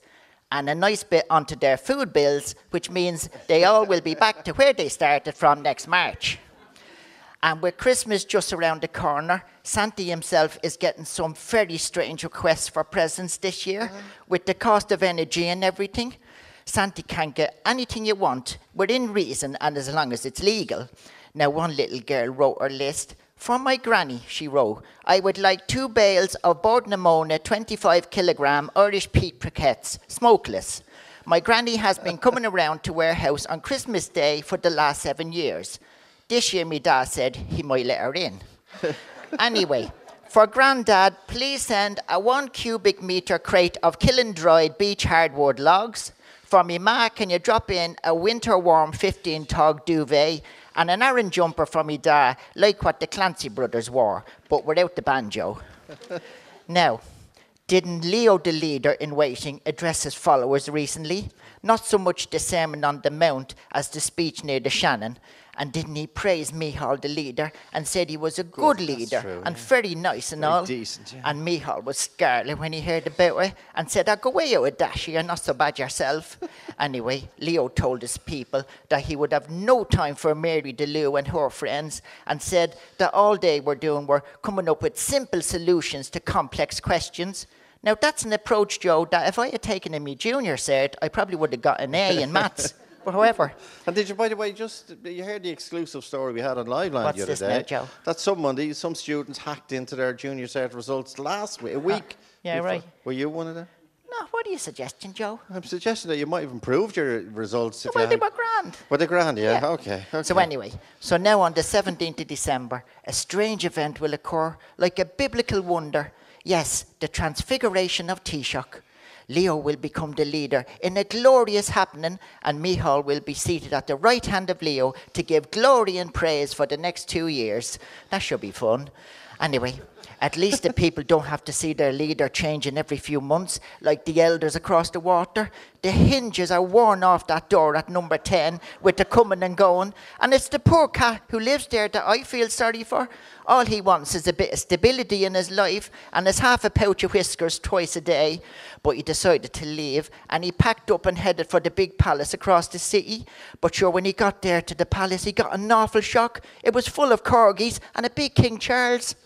and a nice bit onto their food bills, which means they all will be back to where they started from next March. And with Christmas just around the corner, Santa himself is getting some very strange requests for presents this year. With the cost of energy and everything, Santa can get anything you want within reason and as long as it's legal. Now, one little girl wrote her list. From my granny, she wrote, I would like two bales of Bord na Móna 25 kilogram Irish peat briquettes, smokeless. My granny has been coming around to warehouse on Christmas Day for the last seven years. This year, my dad said he might let her in. anyway, for Grandad, please send a one cubic meter crate of kiln dried beech hardwood logs. For me ma, can you drop in a winter warm 15 tog duvet and an Aran jumper for me da, like what the Clancy brothers wore, but without the banjo. now, didn't Leo the leader in waiting address his followers recently? Not so much the sermon on the mount as the speech near the Shannon. And didn't he praise Micheál the leader and said he was a good, that's leader true, and yeah. very nice and Very all? decent, yeah. And Micheál was scarlet when he heard about it and said, I'll go away with Dashi, you're not so bad yourself. anyway, Leo told his people that he would have no time for Mary DeLue and her friends and said that all they were doing were coming up with simple solutions to complex questions. Now, that's an approach, Joe, that if I had taken a me junior cert, I probably would have got an A in maths. But however, And did you, by the way, just you heard the exclusive story we had on Liveline What's the other this day? now, Joe? That someone, some students hacked into their junior cert results last week, a week. yeah, before- right. Were you one of them? no, what are you suggesting, Joe? I'm suggesting that you might have improved your results. If Well, you they were grand. Were they grand? Yeah. Yeah. Okay. So anyway, so now on the 17th of December, a strange event will occur, like a biblical wonder. Yes, the transfiguration of Taoiseach. Leo will become the leader in a glorious happening, and Micheál will be seated at the right hand of Leo to give glory and praise for the next two years. That should be fun. Anyway, at least the people don't have to see their leader changing every few months, like the elders across the water. The hinges are worn off that door at number 10 with the coming and going, and it's the poor cat who lives there that I feel sorry for. All he wants is a bit of stability in his life and has half a pouch of whiskers twice a day. But he decided to leave and he packed up and headed for the big palace across the city. But sure, when he got there to the palace, he got an awful shock. It was full of corgis and a big King Charles.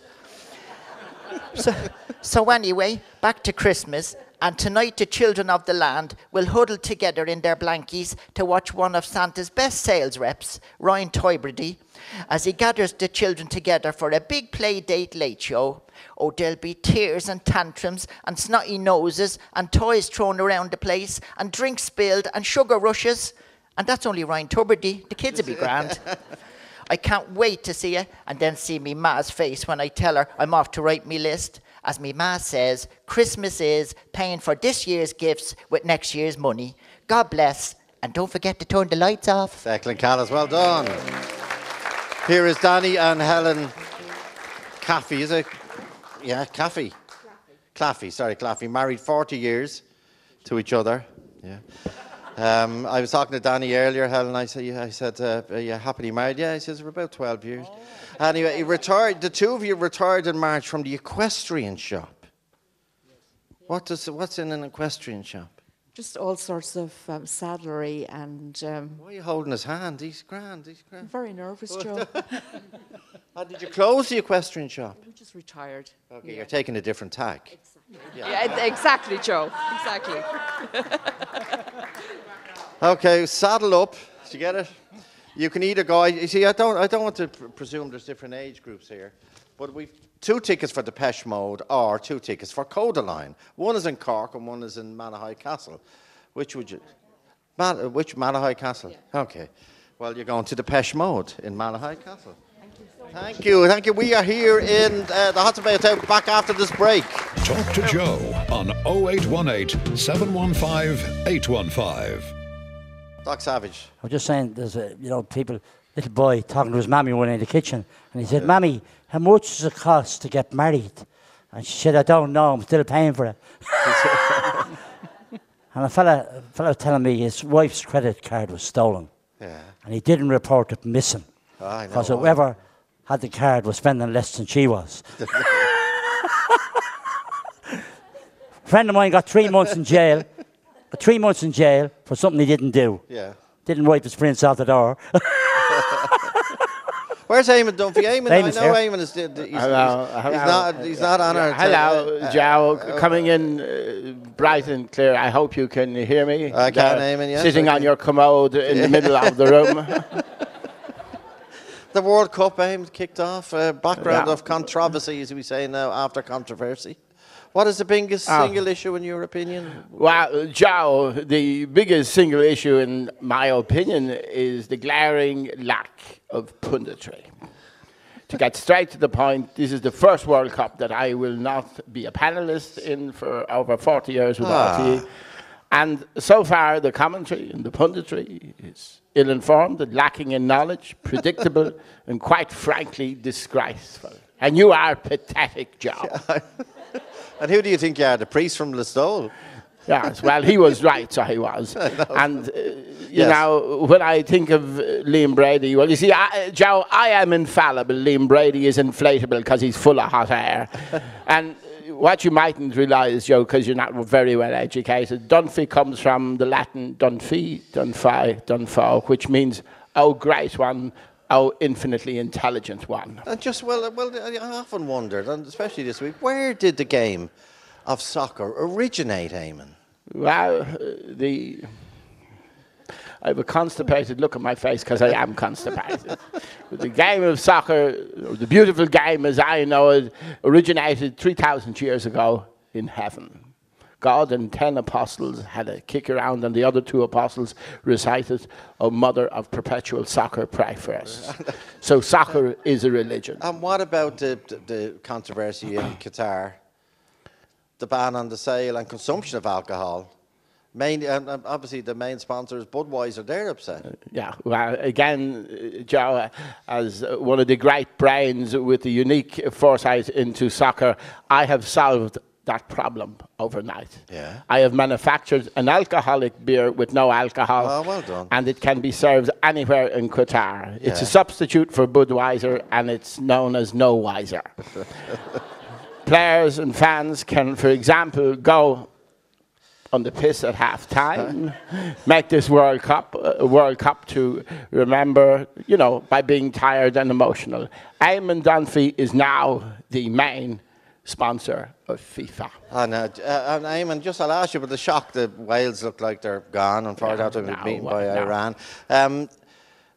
So, so anyway, back to Christmas. And tonight, the children of the land will huddle together in their blankies to watch one of Santa's best sales reps, Ryan Toybrady, as he gathers the children together for a big play date late show. Oh, there'll be tears and tantrums and snotty noses and toys thrown around the place and drinks spilled and sugar rushes. And that's only Ryan Tubridy. The kids will be grand. I can't wait to see it and then see me ma's face when I tell her I'm off to write me list. As me ma says, Christmas is paying for this year's gifts with next year's money. God bless, and don't forget to turn the lights off. Declan Callis, well done. Here is Danny and Helen Caffey, is it? Yeah, Caffey. Claffey, sorry, Claffey. Married 40 years to each other. Yeah. Um, I was talking to Danny earlier, Helen. I said, I said, uh, are you happily married? Yeah, he says, for about 12 years. Anyway, he retired. The two of you retired in March from the equestrian shop. What does, what's in an equestrian shop? Just all sorts of um, saddlery and. Um, Why are you holding his hand? He's grand. He's grand. I'm very nervous, Joe. How did you close the equestrian shop? we just retired. Okay, Yeah. you're taking a different tack. Yeah, e- exactly, Joe. Exactly. Okay, saddle up. Did you get it? You can either go. You see, I don't. I don't want to pr- presume there's different age groups here, but we've two tickets for Depeche Mode or two tickets for Kodaline. One is in Cork and one is in Malahide Castle. Which would you? Mal- uh, which Malahide Castle? Okay. Well, you're going to Depeche Mode in Malahide Castle. Thank you, thank you. We are here in uh, the Hodson Bay Hotel. Back after this break. Talk to Joe on 0818 715 815. Doc Savage. I was just saying, there's a, you know, people, little boy talking to his mammy one in the kitchen, and he said, Mammy, how much does it cost to get married? And she said, I don't know, I'm still paying for it. and a fella, a fella was telling me his wife's credit card was stolen, Yeah. and he didn't report it missing. Because whoever had the card was spending less than she was. a friend of mine got three months in jail. Got three months in jail for something he didn't do. Yeah. Didn't wipe his prints out the door. Where's Eamon Dunphy? Eamon, I Eamon's know here. Eamon is. He's, he's, Hello, he's, not. He's not on our. Hello, uh, Joe. uh, coming in uh, bright and clear. I hope you can hear me. I can, Uh, Eamon, yes, Sitting on your commode in the middle of the room. The World Cup aim kicked off. Uh, background Yeah. of controversy, as we say now, after controversy. What is the biggest Ah. single issue in your opinion? Well, Joe, the biggest single issue, in my opinion, is the glaring lack of punditry. To get straight to the point, this is the first World Cup that I will not be a panelist in for over 40 years with Ah. RTE. And so far, the commentary and the punditry is ill informed and lacking in knowledge, predictable, and quite frankly, disgraceful. And you are pathetic, Joe. And who do you think you are? The priest from Listowel? Yes, well, he was right, so he was. And, uh, you Yes. know, when I think of uh, Liam Brady, well, you see, I, Joe, I am infallible. Liam Brady is inflatable because he's full of hot air. and uh, what you mightn't realise, Joe, because you're not very well educated, Dunphy comes from the Latin Dunphy, Dunphy, Dunfo, which means, oh, great one, oh, infinitely intelligent one. And just well, well, I often wondered, and especially this week, where did the game of soccer originate, Eamon? Well, uh, the I have a constipated look on my face because I am constipated. But the game of soccer, the beautiful game as I know it, originated 3,000 years ago in heaven. God and ten apostles had a kick around, and the other two apostles recited, O Mother of Perpetual Soccer, pray for us. so soccer is a religion. And what about the, the controversy in Qatar? The ban on the sale and consumption of alcohol. Main, and and obviously, the main sponsor is Budweiser. They're upset. Yeah, well, again, uh, Joe, uh, as uh, one of the great brains with the unique foresight into soccer, I have solved that problem overnight. Yeah. I have manufactured an alcoholic beer with no alcohol. Oh, well done. And it can be served anywhere in Qatar. Yeah. It's a substitute for Budweiser and it's known as No Wiser. Players and fans can, for example, go on the piss at half time, make this World Cup uh, World Cup to remember, you know, by being tired and emotional. Eamon Dunphy is now the main sponsor of FIFA. And, uh, uh, and Eamon, just I'll ask you, but the shock that Wales look like they're gone, unfortunately, after being no, beaten by no. Iran. Um,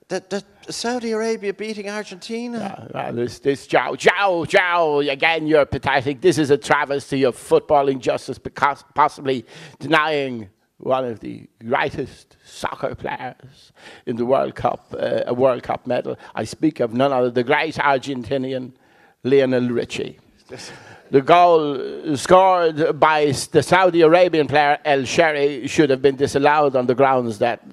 the, the Saudi Arabia beating Argentina. Well, this, this Joe, Joe, Joe, again, you're pathetic. This is a travesty of football injustice because possibly denying one of the greatest soccer players in the World Cup, uh, a World Cup medal. I speak of none other, than the great Argentinian Lionel Richie. The goal scored by the Saudi Arabian player El Sherry should have been disallowed on the grounds that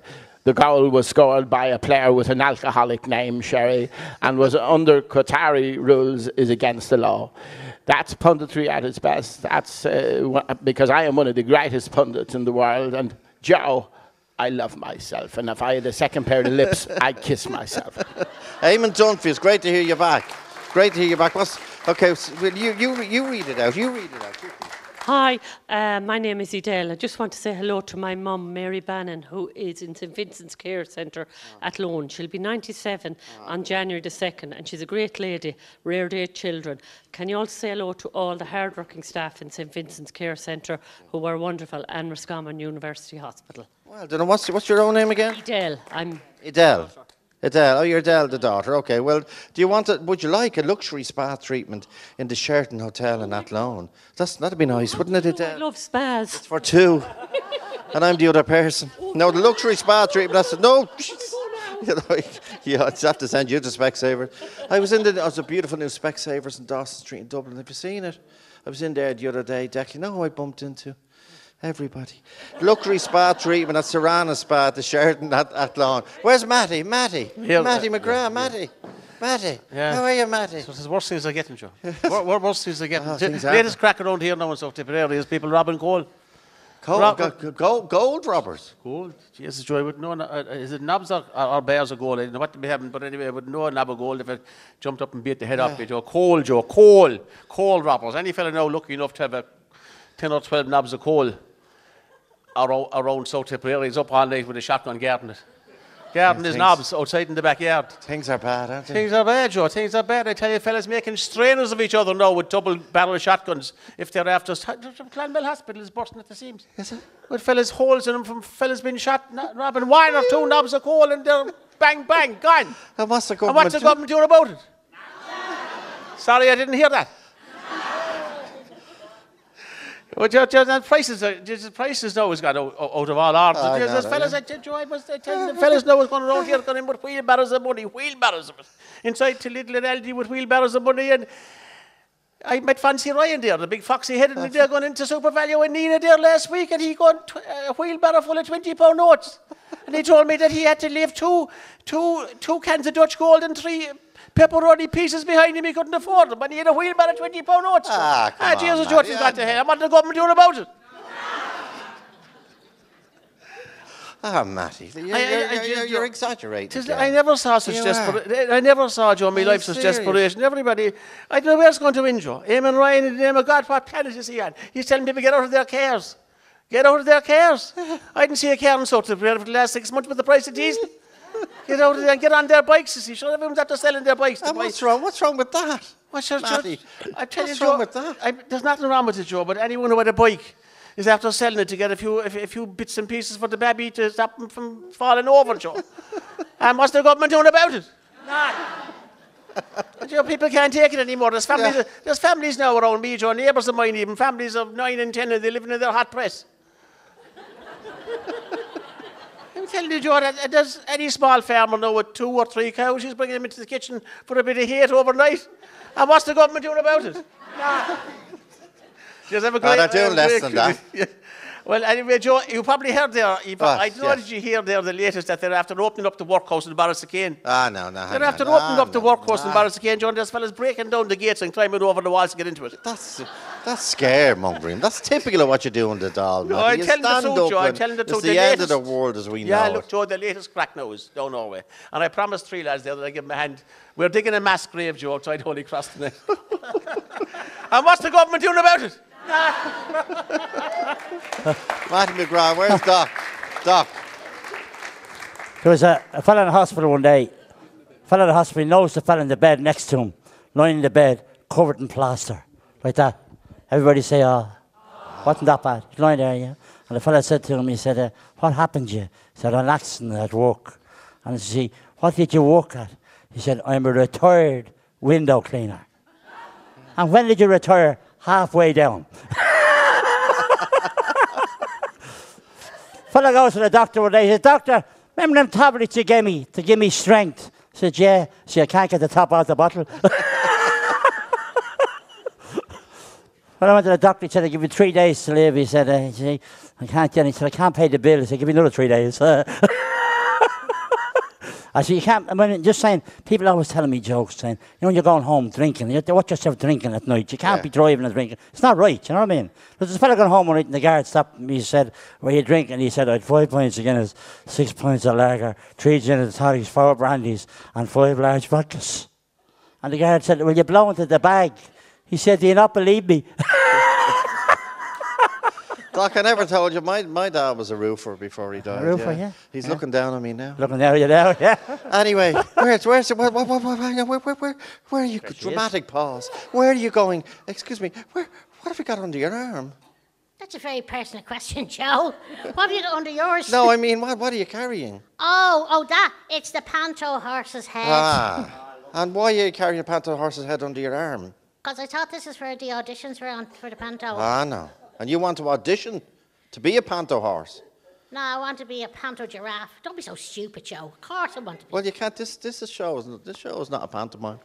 the goal was scored by a player with an alcoholic name, Sherry, and was under Qatari rules is against the law. That's punditry at its best. That's uh, because I am one of the greatest pundits in the world, and Joe, I love myself, and if I had a second pair of lips, I'd kiss myself. Eamon Dunphy, it's great to hear you back. Great to hear you back. What's, okay, so, you, you, you read it out. You read it out. Hi, uh, my name is Edel. I just want to say hello to my mum, Mary Bannon, who is in St Vincent's Care Centre at Lone. She'll be 97 on January the 2nd, and she's a great lady, reared eight children. Can you also say hello to all the hard-working staff in St Vincent's Care Centre who were wonderful, and Roscommon University Hospital? Well, don't know, what's, what's your own name again? Edel, I'm Adele. Adele, oh, you're Adele, the daughter. Okay, well, do you want it? Would you like a luxury spa treatment in the Sheraton Hotel in Athlone? That's that'd be nice, wouldn't it, Adele? I love spas. For two, and I'm the other person. No, the luxury spa treatment. Said no. You know, yeah, I'd have to send you to Specsavers. I was in the. Oh, There's a beautiful new Specsavers in Dawson Street in Dublin. Have you seen it? I was in there the other day. Deck, you know who I bumped into? Everybody. Luxury spa treatment at Sirana Spa at the Sheraton at, at Lawn. Where's Matty? Matty. Here, Matty uh, McGrath. Matty. Matty. Yeah. How are you, Matty? So it's the worst things I get, Joe. Wor- wor- worst things I get. Oh, the things latest crack around here now in South Tipperary is people robbing coal. Coal, Rob- go- go- gold robbers. Gold. Jesus, Joe, I would know, uh, is it knobs or, or, or bears of gold? I don't know what they have, but anyway, I would know a knob of gold if it jumped up and beat the head off you, Joe. Coal, Joe, coal. Coal robbers. Any fella now lucky enough to have a 10 or 12 knobs of coal around, around South Tipperary is up all night with a shotgun guarding it. Guarding Yeah, his knobs outside in the backyard. Things are bad, aren't they? Things are bad, Joe. Things are bad. I tell you, fellas making strainers of each other now with double barrel shotguns if they're after. us. Clonmel Hospital is bursting at the seams. Is it? With fellas holes in them from fellas being shot, robbing wine or two knobs of coal and they're bang, bang, gone. And what's the And government what's the do- government doing about it? Sorry, I didn't hear that. Well, ju- ju- the prices, just prices now has got out, out of all order. I There's know there's that, fellas, yeah. I tell you, I must I tell you, the fellas now is going around here going in with wheelbarrows of money, wheelbarrows of it. Inside to Lidl and Aldi with wheelbarrows of money and I met Fancy Ryan there, the big foxy headed me there going into SuperValu and Nina there last week and he got tw- uh, a wheelbarrow full of 20 pound notes. And he told me that he had to leave two, two, two cans of Dutch Gold and three pepperoni pieces behind him. He couldn't afford them. And he had a wheelbarrow of 20 pound notes. Ah, come ah on, Jesus. George has got to hell. What the government doing about it? Ah, Matty. You're, I- I- you're, I you're, you're, exaggerating. I never saw such desperation. I never saw, Joe, in my life such serious? desperation. Everybody, I don't know where it's going to end, Joe. Eamon Ryan, in the name of God, what planet is he on? He's telling people to get out of their cars. Get out of their cars. I didn't see a car in South Africa for the last six months with the price of diesel. Get out of there and get on their bikes. You see, sure, everyone's after selling their bikes. to And buy- what's wrong? What's wrong with that? What's your Matty? I tell What's you, wrong Joe, with that? I, there's nothing wrong with it, Joe. But anyone who had a bike is after selling it to get a few, a, a few bits and pieces for the baby to stop him from falling over, Joe. and what's the government doing about it? But, Joe, people can't take it anymore. There's families, Yeah. there's families now around me, Joe, neighbours of mine, even families of nine and ten, and they living in their hot press. I'm telling you, Joe, that, that does any small farmer know with two or three cows, he's bringing them into the kitchen for a bit of hate overnight. And what's the government doing about it? Nah. Just have a great, they're doing uh, less than that. Well, anyway, Joe, you probably heard there. You, Ah, I don't know yes. did you hear there the latest that they're after opening up the workhouse in Borrisokane. Ah, no, no. They're after on. opening Ah, up the no, workhouse in nah. Borrisokane, Joe, and there's fellas breaking down the gates and climbing over the walls to get into it. That's that's scaremongering. That's typical of what you do in the doll. No, I'm telling the truth, Joe. I'm telling the It's truth. the, The end of the world as we yeah, know look, it. Joe, the latest crack now is down Norway. And I promised three lads there that I give them a hand. We're digging a mass grave, Joe, outside Holy Cross tonight. and what's the government doing about it? Matty McGrath, where's Doc? Doc. There was a, a in the hospital one day. A in the hospital he knows the fella in the bed next to him, lying in the bed, covered in plaster, like that. Everybody say, oh, wasn't that bad? He's lying there, yeah. And the fella said to him, he said, uh, what happened to you? He said, an accident at work. And he said, What did you work at? He said, I'm a retired window cleaner. and when did you retire? Halfway down. Fella goes to the doctor one day. He says, Doctor, remember them tablets you gave me to give me strength? I said, Yeah. So I can't get the top out of the bottle. when I went to the doctor, he said, I give you three days to live. He said, eh? said, I can't get it. He said, I can't pay the bill. He said, Give me another three days. I said, you can't, I mean, just saying, people always telling me jokes saying, you know, when you're going home drinking, you have to watch yourself drinking at night. You can't Yeah. be driving and drinking. It's not right, you know what I mean? There's this fella going home one night and the guard stopped me, he said, where you drink? And he said, I had five pints of Guinness, six pints of lager, three gin and tonics, four brandies, and five large vodkas. And the guard said, will you blow into the bag? He said, do you not believe me? like I never told you. My, my dad was a roofer before he died. A roofer, yeah. yeah. He's yeah. looking down on me now. Looking down at you now, yeah. Anyway, where's, where's, where, where, where, where, where, where are you? There dramatic pause. Where are you going? Excuse me, where, what have you got under your arm? That's a very personal question, Joe. What have you got under yours? No, I mean, what, what are you carrying? Oh, oh, that. It's the panto horse's head. Ah. and why are you carrying a panto horse's head under your arm? Because I thought this is where the auditions were on for the panto. Ah, no. And you want to audition to be a panto horse? No, I want to be a panto giraffe. Don't be so stupid, Joe. Of course I want to be. Well, you can't. This this is show. isn't This show is not a pantomime.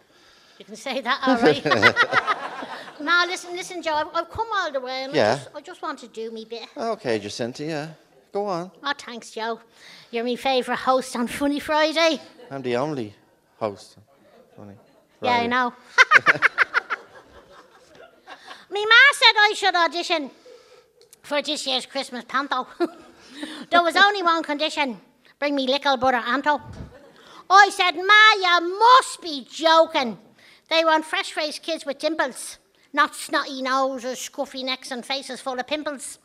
You can say that, all right. now, listen, listen, Joe. I've, I've come all the way, and Yeah. I, just, I just want to do me bit. Okay, Jacinta. Yeah. Go on. Oh, thanks, Joe. You're my favourite host on Funny Friday. I'm the only host. on Funny. Yeah, I know. Me ma said I should audition for this year's Christmas panto. there was only one condition bring me little brother Anto. I said, Ma, you must be joking. They want fresh faced kids with dimples, not snotty noses, scruffy necks, and faces full of pimples.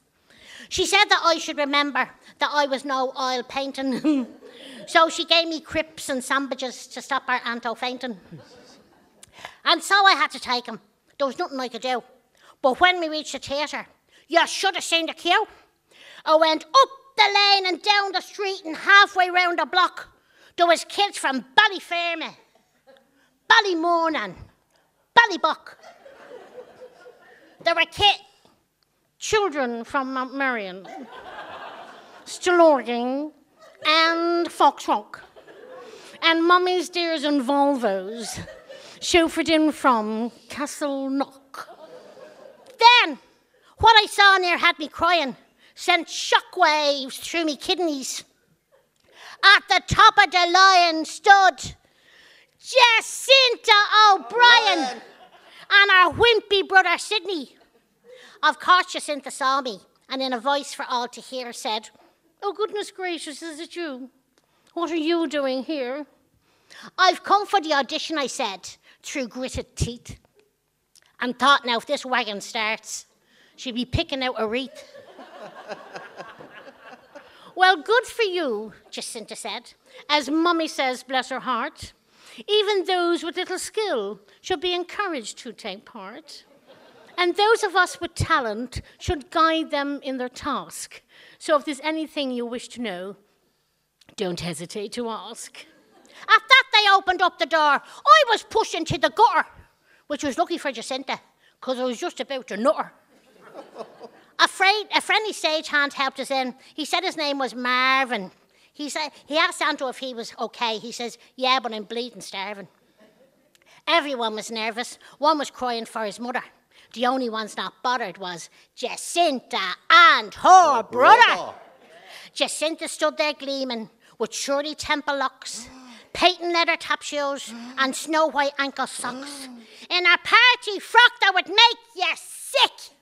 She said that I should remember that I was no oil painting. so she gave me crips and sandwiches to stop our Anto fainting. And so I had to take him. There was nothing I could do. But when we reached the theatre, you should have seen the queue. I went up the lane and down the street and halfway round the block. There was kids from Ballyferma, Ballymorn and Ballybuck. There were kid children from Mount Merrion, Stillorgan and Foxrock, and mummies, dears and Volvos chauffeured in from Castleknock. Then, what I saw near had me crying, sent shockwaves through me kidneys. At the top of the line stood Jacinta O'Brien and our wimpy brother Sidney. Of course, Jacinta saw me and, in a voice for all to hear, said, Oh, goodness gracious, is it you? What are you doing here? I've come for the audition, I said, through gritted teeth. And thought now, if this wagon starts, she'll be picking out a wreath. well, good for you, Jacinta said. As Mummy says, bless her heart, even those with little skill should be encouraged to take part. And those of us with talent should guide them in their task. So if there's anything you wish to know, don't hesitate to ask. At that, they opened up the door. I was pushed into the gutter, which was lucky for Jacinta, because I was just about to nut her. A, friend, a friendly stagehand helped us in. He said his name was Marvin. He, said, he asked Anto if he was okay. He says, Yeah, but I'm bleeding, starving. Everyone was nervous. One was crying for his mother. The only ones not bothered was Jacinta and her brother. Jacinta stood there gleaming with Shirley Temple locks, patent leather top shoes, mm. and snow white ankle socks. In a party frock that would make you sick.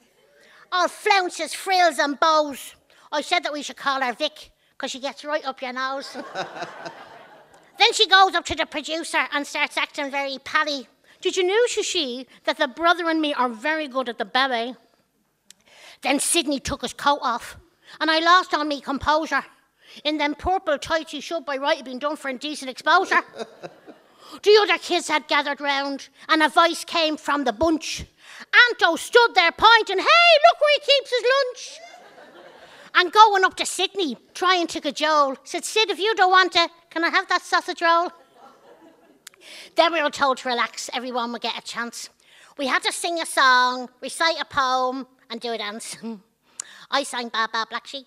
All flounces, frills, and bows. I said that we should call her Vic, because she gets right up your nose. then she goes up to the producer and starts acting very pally. Did you know, Shishi, that the brother and me are very good at the ballet? Then Sidney took his coat off, and I lost all me composure. In them purple tights he should by right have been done for indecent exposure. the other kids had gathered round, and a voice came from the bunch. Anto stood there pointing, hey, look where he keeps his lunch. And going up to Sydney, trying to cajole, said, Sid, if you don't want it, can I have that sausage roll? Then we were told to relax, everyone would get a chance. We had to sing a song, recite a poem, and do a dance. I sang Baba Black Sheep,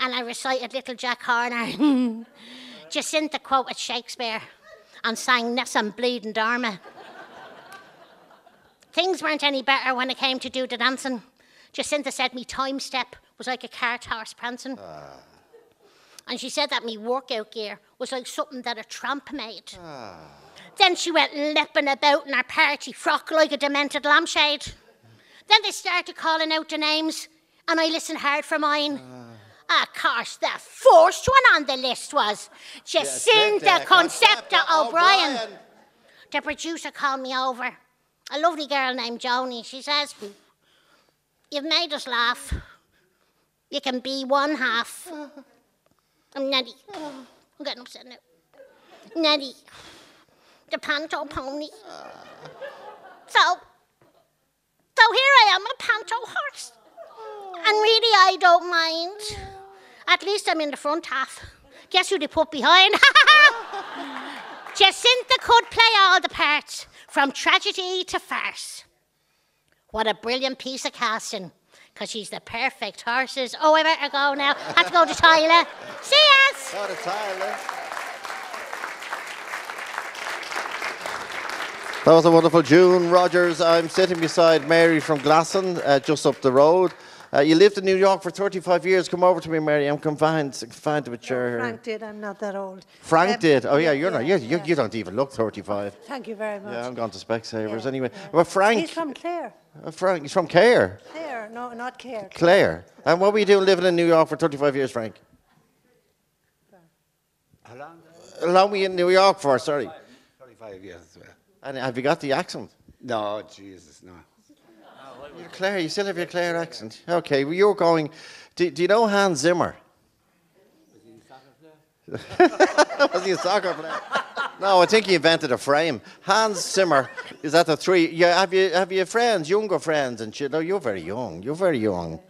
and I recited Little Jack Horner. Jacinta quoted Shakespeare and sang Nessun Bleeding Dharma. Things weren't any better when it came to do the dancing. Jacinta said me time step was like a cart horse prancing. Ah. And she said that me workout gear was like something that a tramp made. Ah. Then she went leaping about in her party frock like a demented lampshade. Then they started calling out the names, and I listened hard for mine. Ah. Ah, of course, the first one on the list was Jacinta Jacinta Concepta O'Brien. The producer called me over. A lovely girl named Joni. She says, You've made us laugh. You can be one half. I'm Nettie. I'm getting upset now. Nettie. The panto pony. So, so here I am, a panto horse. And really, I don't mind. At least I'm in the front half. Guess who they put behind? Jacinta could play all the parts, from tragedy to farce. What a brilliant piece of casting, because she's the perfect horses. Oh, I better go now. Have to go to Tyler. See us. Go to toilet. That was a wonderful June Rogers. I'm sitting beside Mary from Glasson, uh, just up the road. Uh, you lived in New York for 35 years. Come over to me, Mary. I'm confined, confined to a chair. here. Frank did. I'm not that old. Frank Um, did. Oh yeah, you're not. yeah, You, you, you don't even look 35. Thank you very much. Yeah, I'm gone to Specsavers anyway. Well, Frank. He's from Clare. uh, Frank. He's from Clare. Clare, no, not Clare. Clare. And what were you doing living in New York for 35 years, Frank? How long? How long were you in New York for? Sorry. 35 years. And have you got the accent? No, Jesus, no. You're Clare. You still have your Clare accent. Okay. Well, you're going. Do, do you know Hans Zimmer? Was he a soccer player? No, I think he invented a frame. Hans Zimmer is that the three? Yeah, have you have you friends, younger friends, and shit? No, you're very young. You're very young.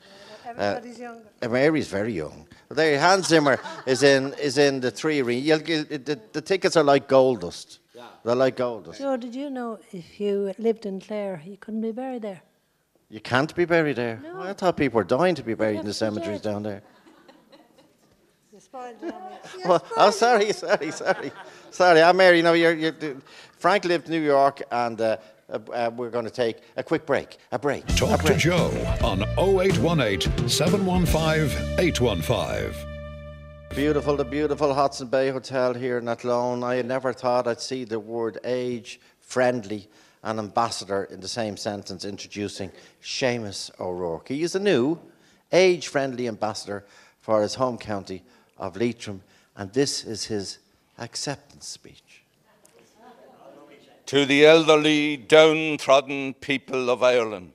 Everybody's younger. Uh, Mary's very young. But there, Hans Zimmer is in is in the three arena. You'll get, the, the tickets are like gold dust. Yeah. They're like gold dust. Joe, did you know if you lived in Clare, you couldn't be buried there? You can't be buried there. No. I thought people were dying to be buried in the have to be cemeteries dead. down there. You spoiled it on. Well, oh, sorry, sorry, sorry, sorry. I'm Mary. No, you're, you're, Frank lived in New York, and uh, uh, uh, we're going to take a quick break. A break. a Talk to. Joe on 0818 715 815. Beautiful, the beautiful Hodson Bay Hotel here in Athlone. I never thought I'd see the word age friendly and ambassador in the same sentence introducing Seamus O'Rourke. He is a new age friendly ambassador for his home county of Leitrim, and this is his acceptance speech. To the elderly, downtrodden people of Ireland,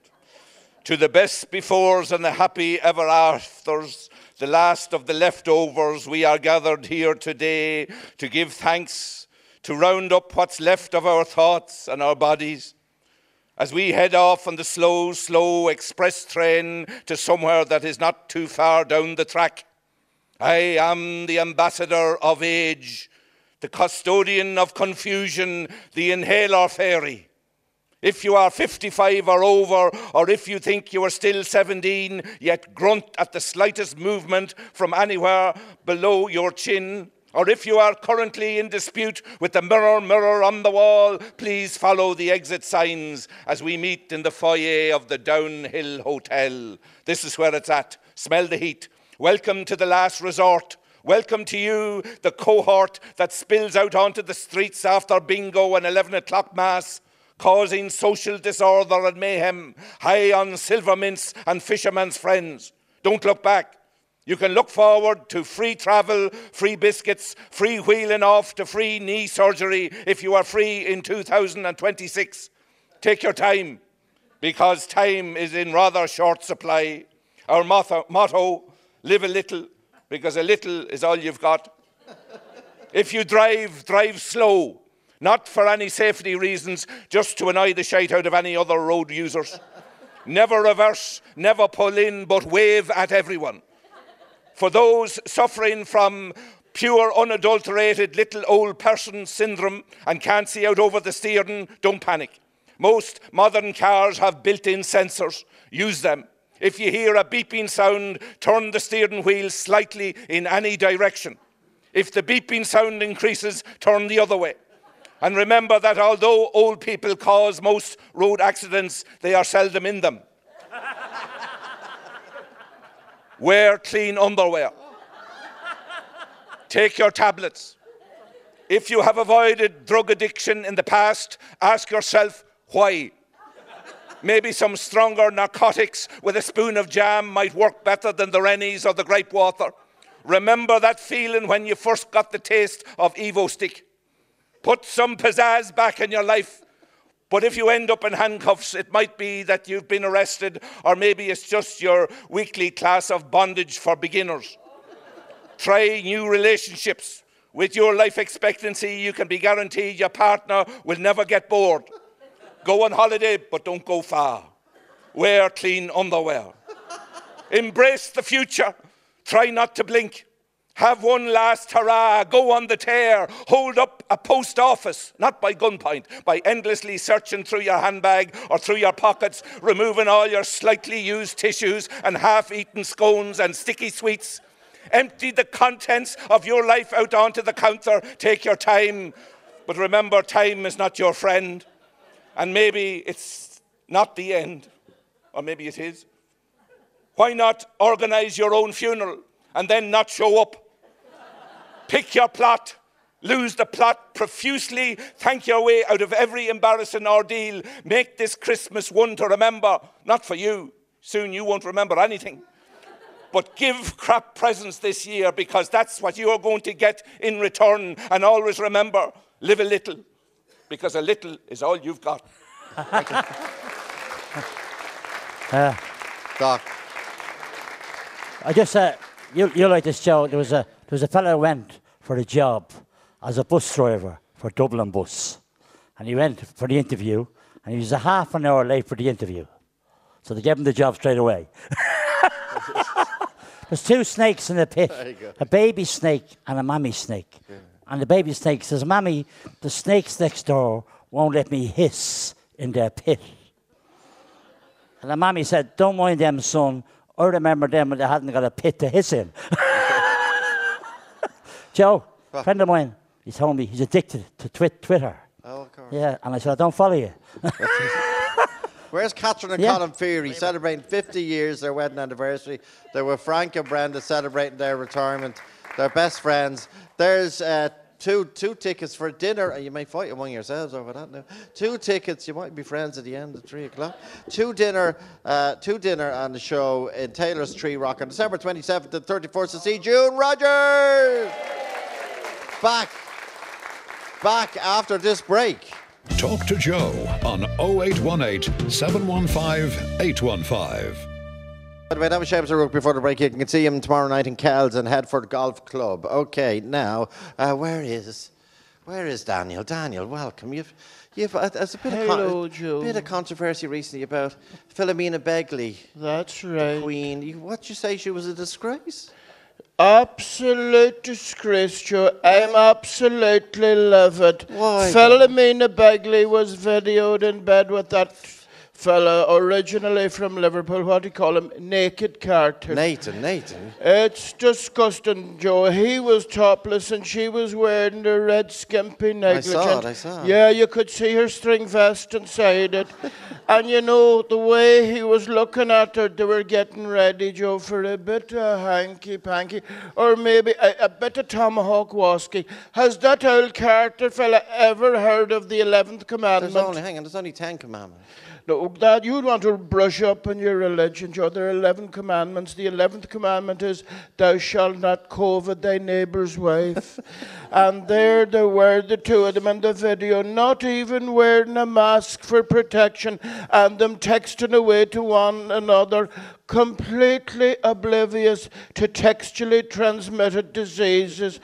to the best befores and the happy ever afters, the last of the leftovers, we are gathered here today to give thanks, to round up what's left of our thoughts and our bodies. As we head off on the slow, slow express train to somewhere that is not too far down the track, I am the ambassador of age, the custodian of confusion, the inhaler fairy. If you are 55 or over, or if you think you are still 17, yet grunt at the slightest movement from anywhere below your chin, or if you are currently in dispute with the mirror, mirror on the wall, please follow the exit signs as we meet in the foyer of the Downhill Hotel. This is where it's at. Smell the heat. Welcome to the last resort. Welcome to you, the cohort that spills out onto the streets after bingo and 11 o'clock mass, causing social disorder and mayhem, high on silver mints and fishermen's friends. Don't look back. You can look forward to free travel, free biscuits, free wheeling off to free knee surgery if you are free in 2026. Take your time, because time is in rather short supply. Our motto, motto live a little, because a little is all you've got. If you drive, drive slow, not for any safety reasons, just to annoy the shite out of any other road users. Never reverse, never pull in, but wave at everyone. For those suffering from pure, unadulterated little old person syndrome and can't see out over the steering, don't panic. Most modern cars have built in sensors. Use them. If you hear a beeping sound, turn the steering wheel slightly in any direction. If the beeping sound increases, turn the other way. And remember that although old people cause most road accidents, they are seldom in them. Wear clean underwear. Take your tablets. If you have avoided drug addiction in the past, ask yourself why. Maybe some stronger narcotics with a spoon of jam might work better than the Rennies or the grape water. Remember that feeling when you first got the taste of Evo-Stik. Put some pizzazz back in your life. But if you end up in handcuffs, it might be that you've been arrested, or maybe it's just your weekly class of bondage for beginners. Try new relationships. With your life expectancy, you can be guaranteed your partner will never get bored. Go on holiday, but don't go far. Wear clean underwear. Embrace the future. Try not to blink. Have one last hurrah, go on the tear, hold up a post office, not by gunpoint, by endlessly searching through your handbag or through your pockets, removing all your slightly used tissues and half eaten scones and sticky sweets. Empty the contents of your life out onto the counter, take your time. But remember, time is not your friend. And maybe it's not the end, or maybe it is. Why not organize your own funeral and then not show up? Pick your plot, lose the plot profusely, thank your way out of every embarrassing ordeal. Make this Christmas one to remember, not for you. Soon you won't remember anything. But give crap presents this year because that's what you're going to get in return. And always remember live a little because a little is all you've got. Thank you. Uh, Doc. I just, uh, you, you like this show. There was a there was a fellow who went for a job as a bus driver for Dublin Bus, and he went for the interview, and he was a half an hour late for the interview, so they gave him the job straight away. There's two snakes in the pit, There you go. a baby snake and a mammy snake. And the baby snake says, "Mammy, the snakes next door won't let me hiss in their pit." And the mammy said, Don't mind them, son. I remember them when they hadn't got a pit to hiss in. Joe, a friend of mine, he told me he's addicted to twit- Twitter. Oh, of course. Yeah, and I said, I don't follow you. Where's Catherine and Yeah. Colin Feary celebrating 50 years their wedding anniversary? There were Frank and Brenda celebrating their retirement. They're best friends. There's uh, two two tickets for dinner, and you may fight among yourselves over that now. Two tickets. You might be friends at the end at three o'clock. Two dinner, uh, two dinner on the show in Taylor's Three Rock on December 27th and 31st to see June Rogers. Back, back after this break. Talk to Joe on 0818 715 815. By the way, that was Seamus O'Rourke before the break. You can see him tomorrow night in Kells and Headfort Golf Club. Okay, now, uh, where is where is Daniel? Daniel, welcome. You've, you've uh, there's a bit Hello, of Joe. bit of controversy recently about Philomena Begley. That's right. The Queen. You, what you say? She was a disgrace. Absolute disgrace, Joe. I'm absolutely livid. Why? Philomena Begley was videoed in bed with that fella originally from Liverpool. What do you call him? Naked Carter. Nathan, Nathan. It's disgusting, Joe. He was topless and she was wearing a red skimpy I saw it, I saw it. Yeah, you could see her string vest inside it. and you know, the way he was looking at her, they were getting ready, Joe, for a bit of hanky panky or maybe a, a bit of tomahawk whisky. Has that old Carter fella ever heard of the 11th commandment? There's only hang on. There's only ten commandments. No, Dad, you'd want to brush up on your religion, Joe. There are 11 commandments. The 11th commandment is, Thou shalt not covet thy neighbour's wife. and there they were, the two of them in the video, not even wearing a mask for protection, and them texting away to one another, completely oblivious to textually transmitted diseases.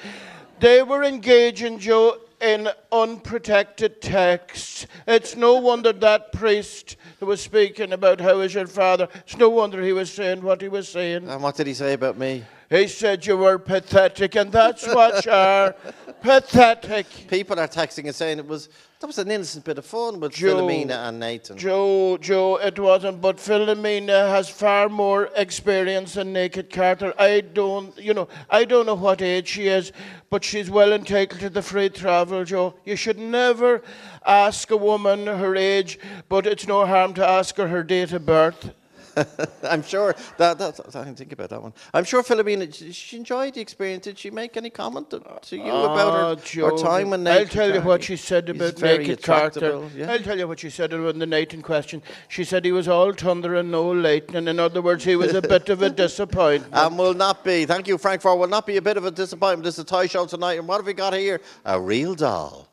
They were engaging, Joe, in unprotected texts. It's no wonder that priest who was speaking about how is your father, it's no wonder he was saying what he was saying. And what did he say about me? He said you were pathetic, and that's what you are. Pathetic. People are texting and saying it was that was an innocent bit of fun with Joe- Philomena and Nathan. Joe, Joe, it wasn't, but Philomena has far more experience than Naked Carter. I don't, you know, I don't know what age she is, but she's well entitled to the free travel, Joe. You should never ask a woman her age, but it's no harm to ask her her date of birth. I'm sure that, that I didn't think about that one. I'm sure Philomena she- she enjoyed the experience. Did she make any comment to, to you about Ah, her, Joe, her time when I'll tell you what she said about very Naked Carter. yeah. I'll tell you what she said about the Nathan question. She said he was all thunder and no lightning. And in other words, he was a bit of a disappointment. And will not be. Thank you, Frank. For will not be a bit of a disappointment. This is a toy show tonight, and what have we got here? A real doll.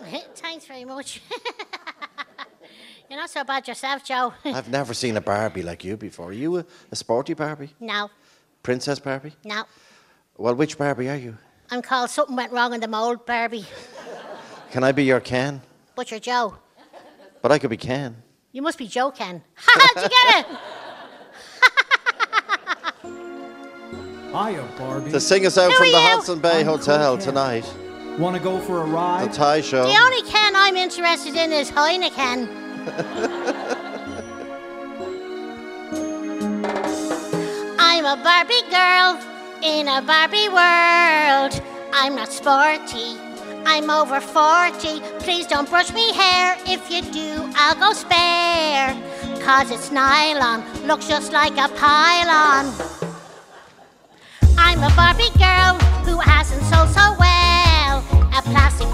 Thanks very much. You're not so bad yourself, Joe. I've never seen a Barbie like you before. Are you a, a sporty Barbie? no, Princess Barbie? no. Well, which Barbie are you? I'm called something went wrong in the mould, Barbie. Can I be your Ken? But you're Joe. But I could be Ken. You must be Joe Ken. Ha Did you get it? Hiya, Barbie. To sing us out Who from the you? Hodson Bay I'm Hotel Ken. tonight. Want to go for a ride? The ride? Toy Show. The only Ken I'm interested in is Heineken. I'm a Barbie girl in a Barbie world. I'm not sporty. I'm over 40. Please don't brush me hair. If you do, I'll go spare. Cause it's nylon, looks just like a pylon. I'm a Barbie girl who hasn't sold so well. A plastic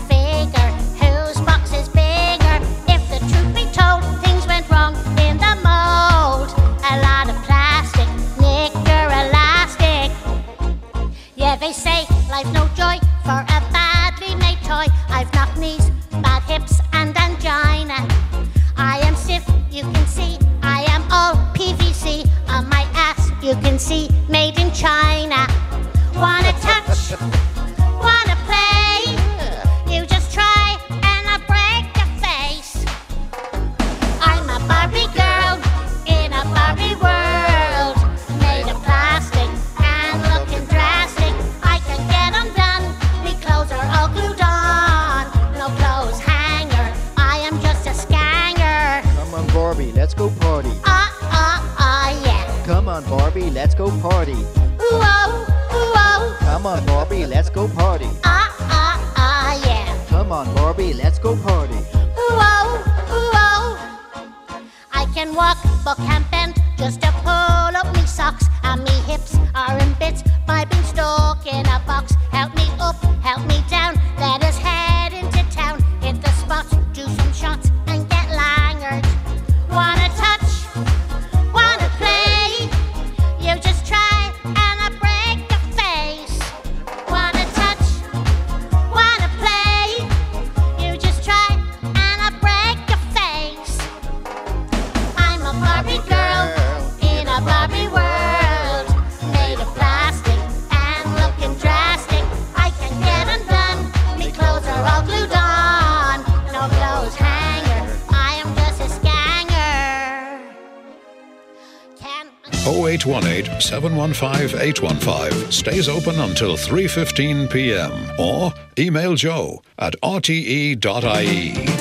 see, 715 815 stays open until 3:15 p.m. or email joe at rte.ie.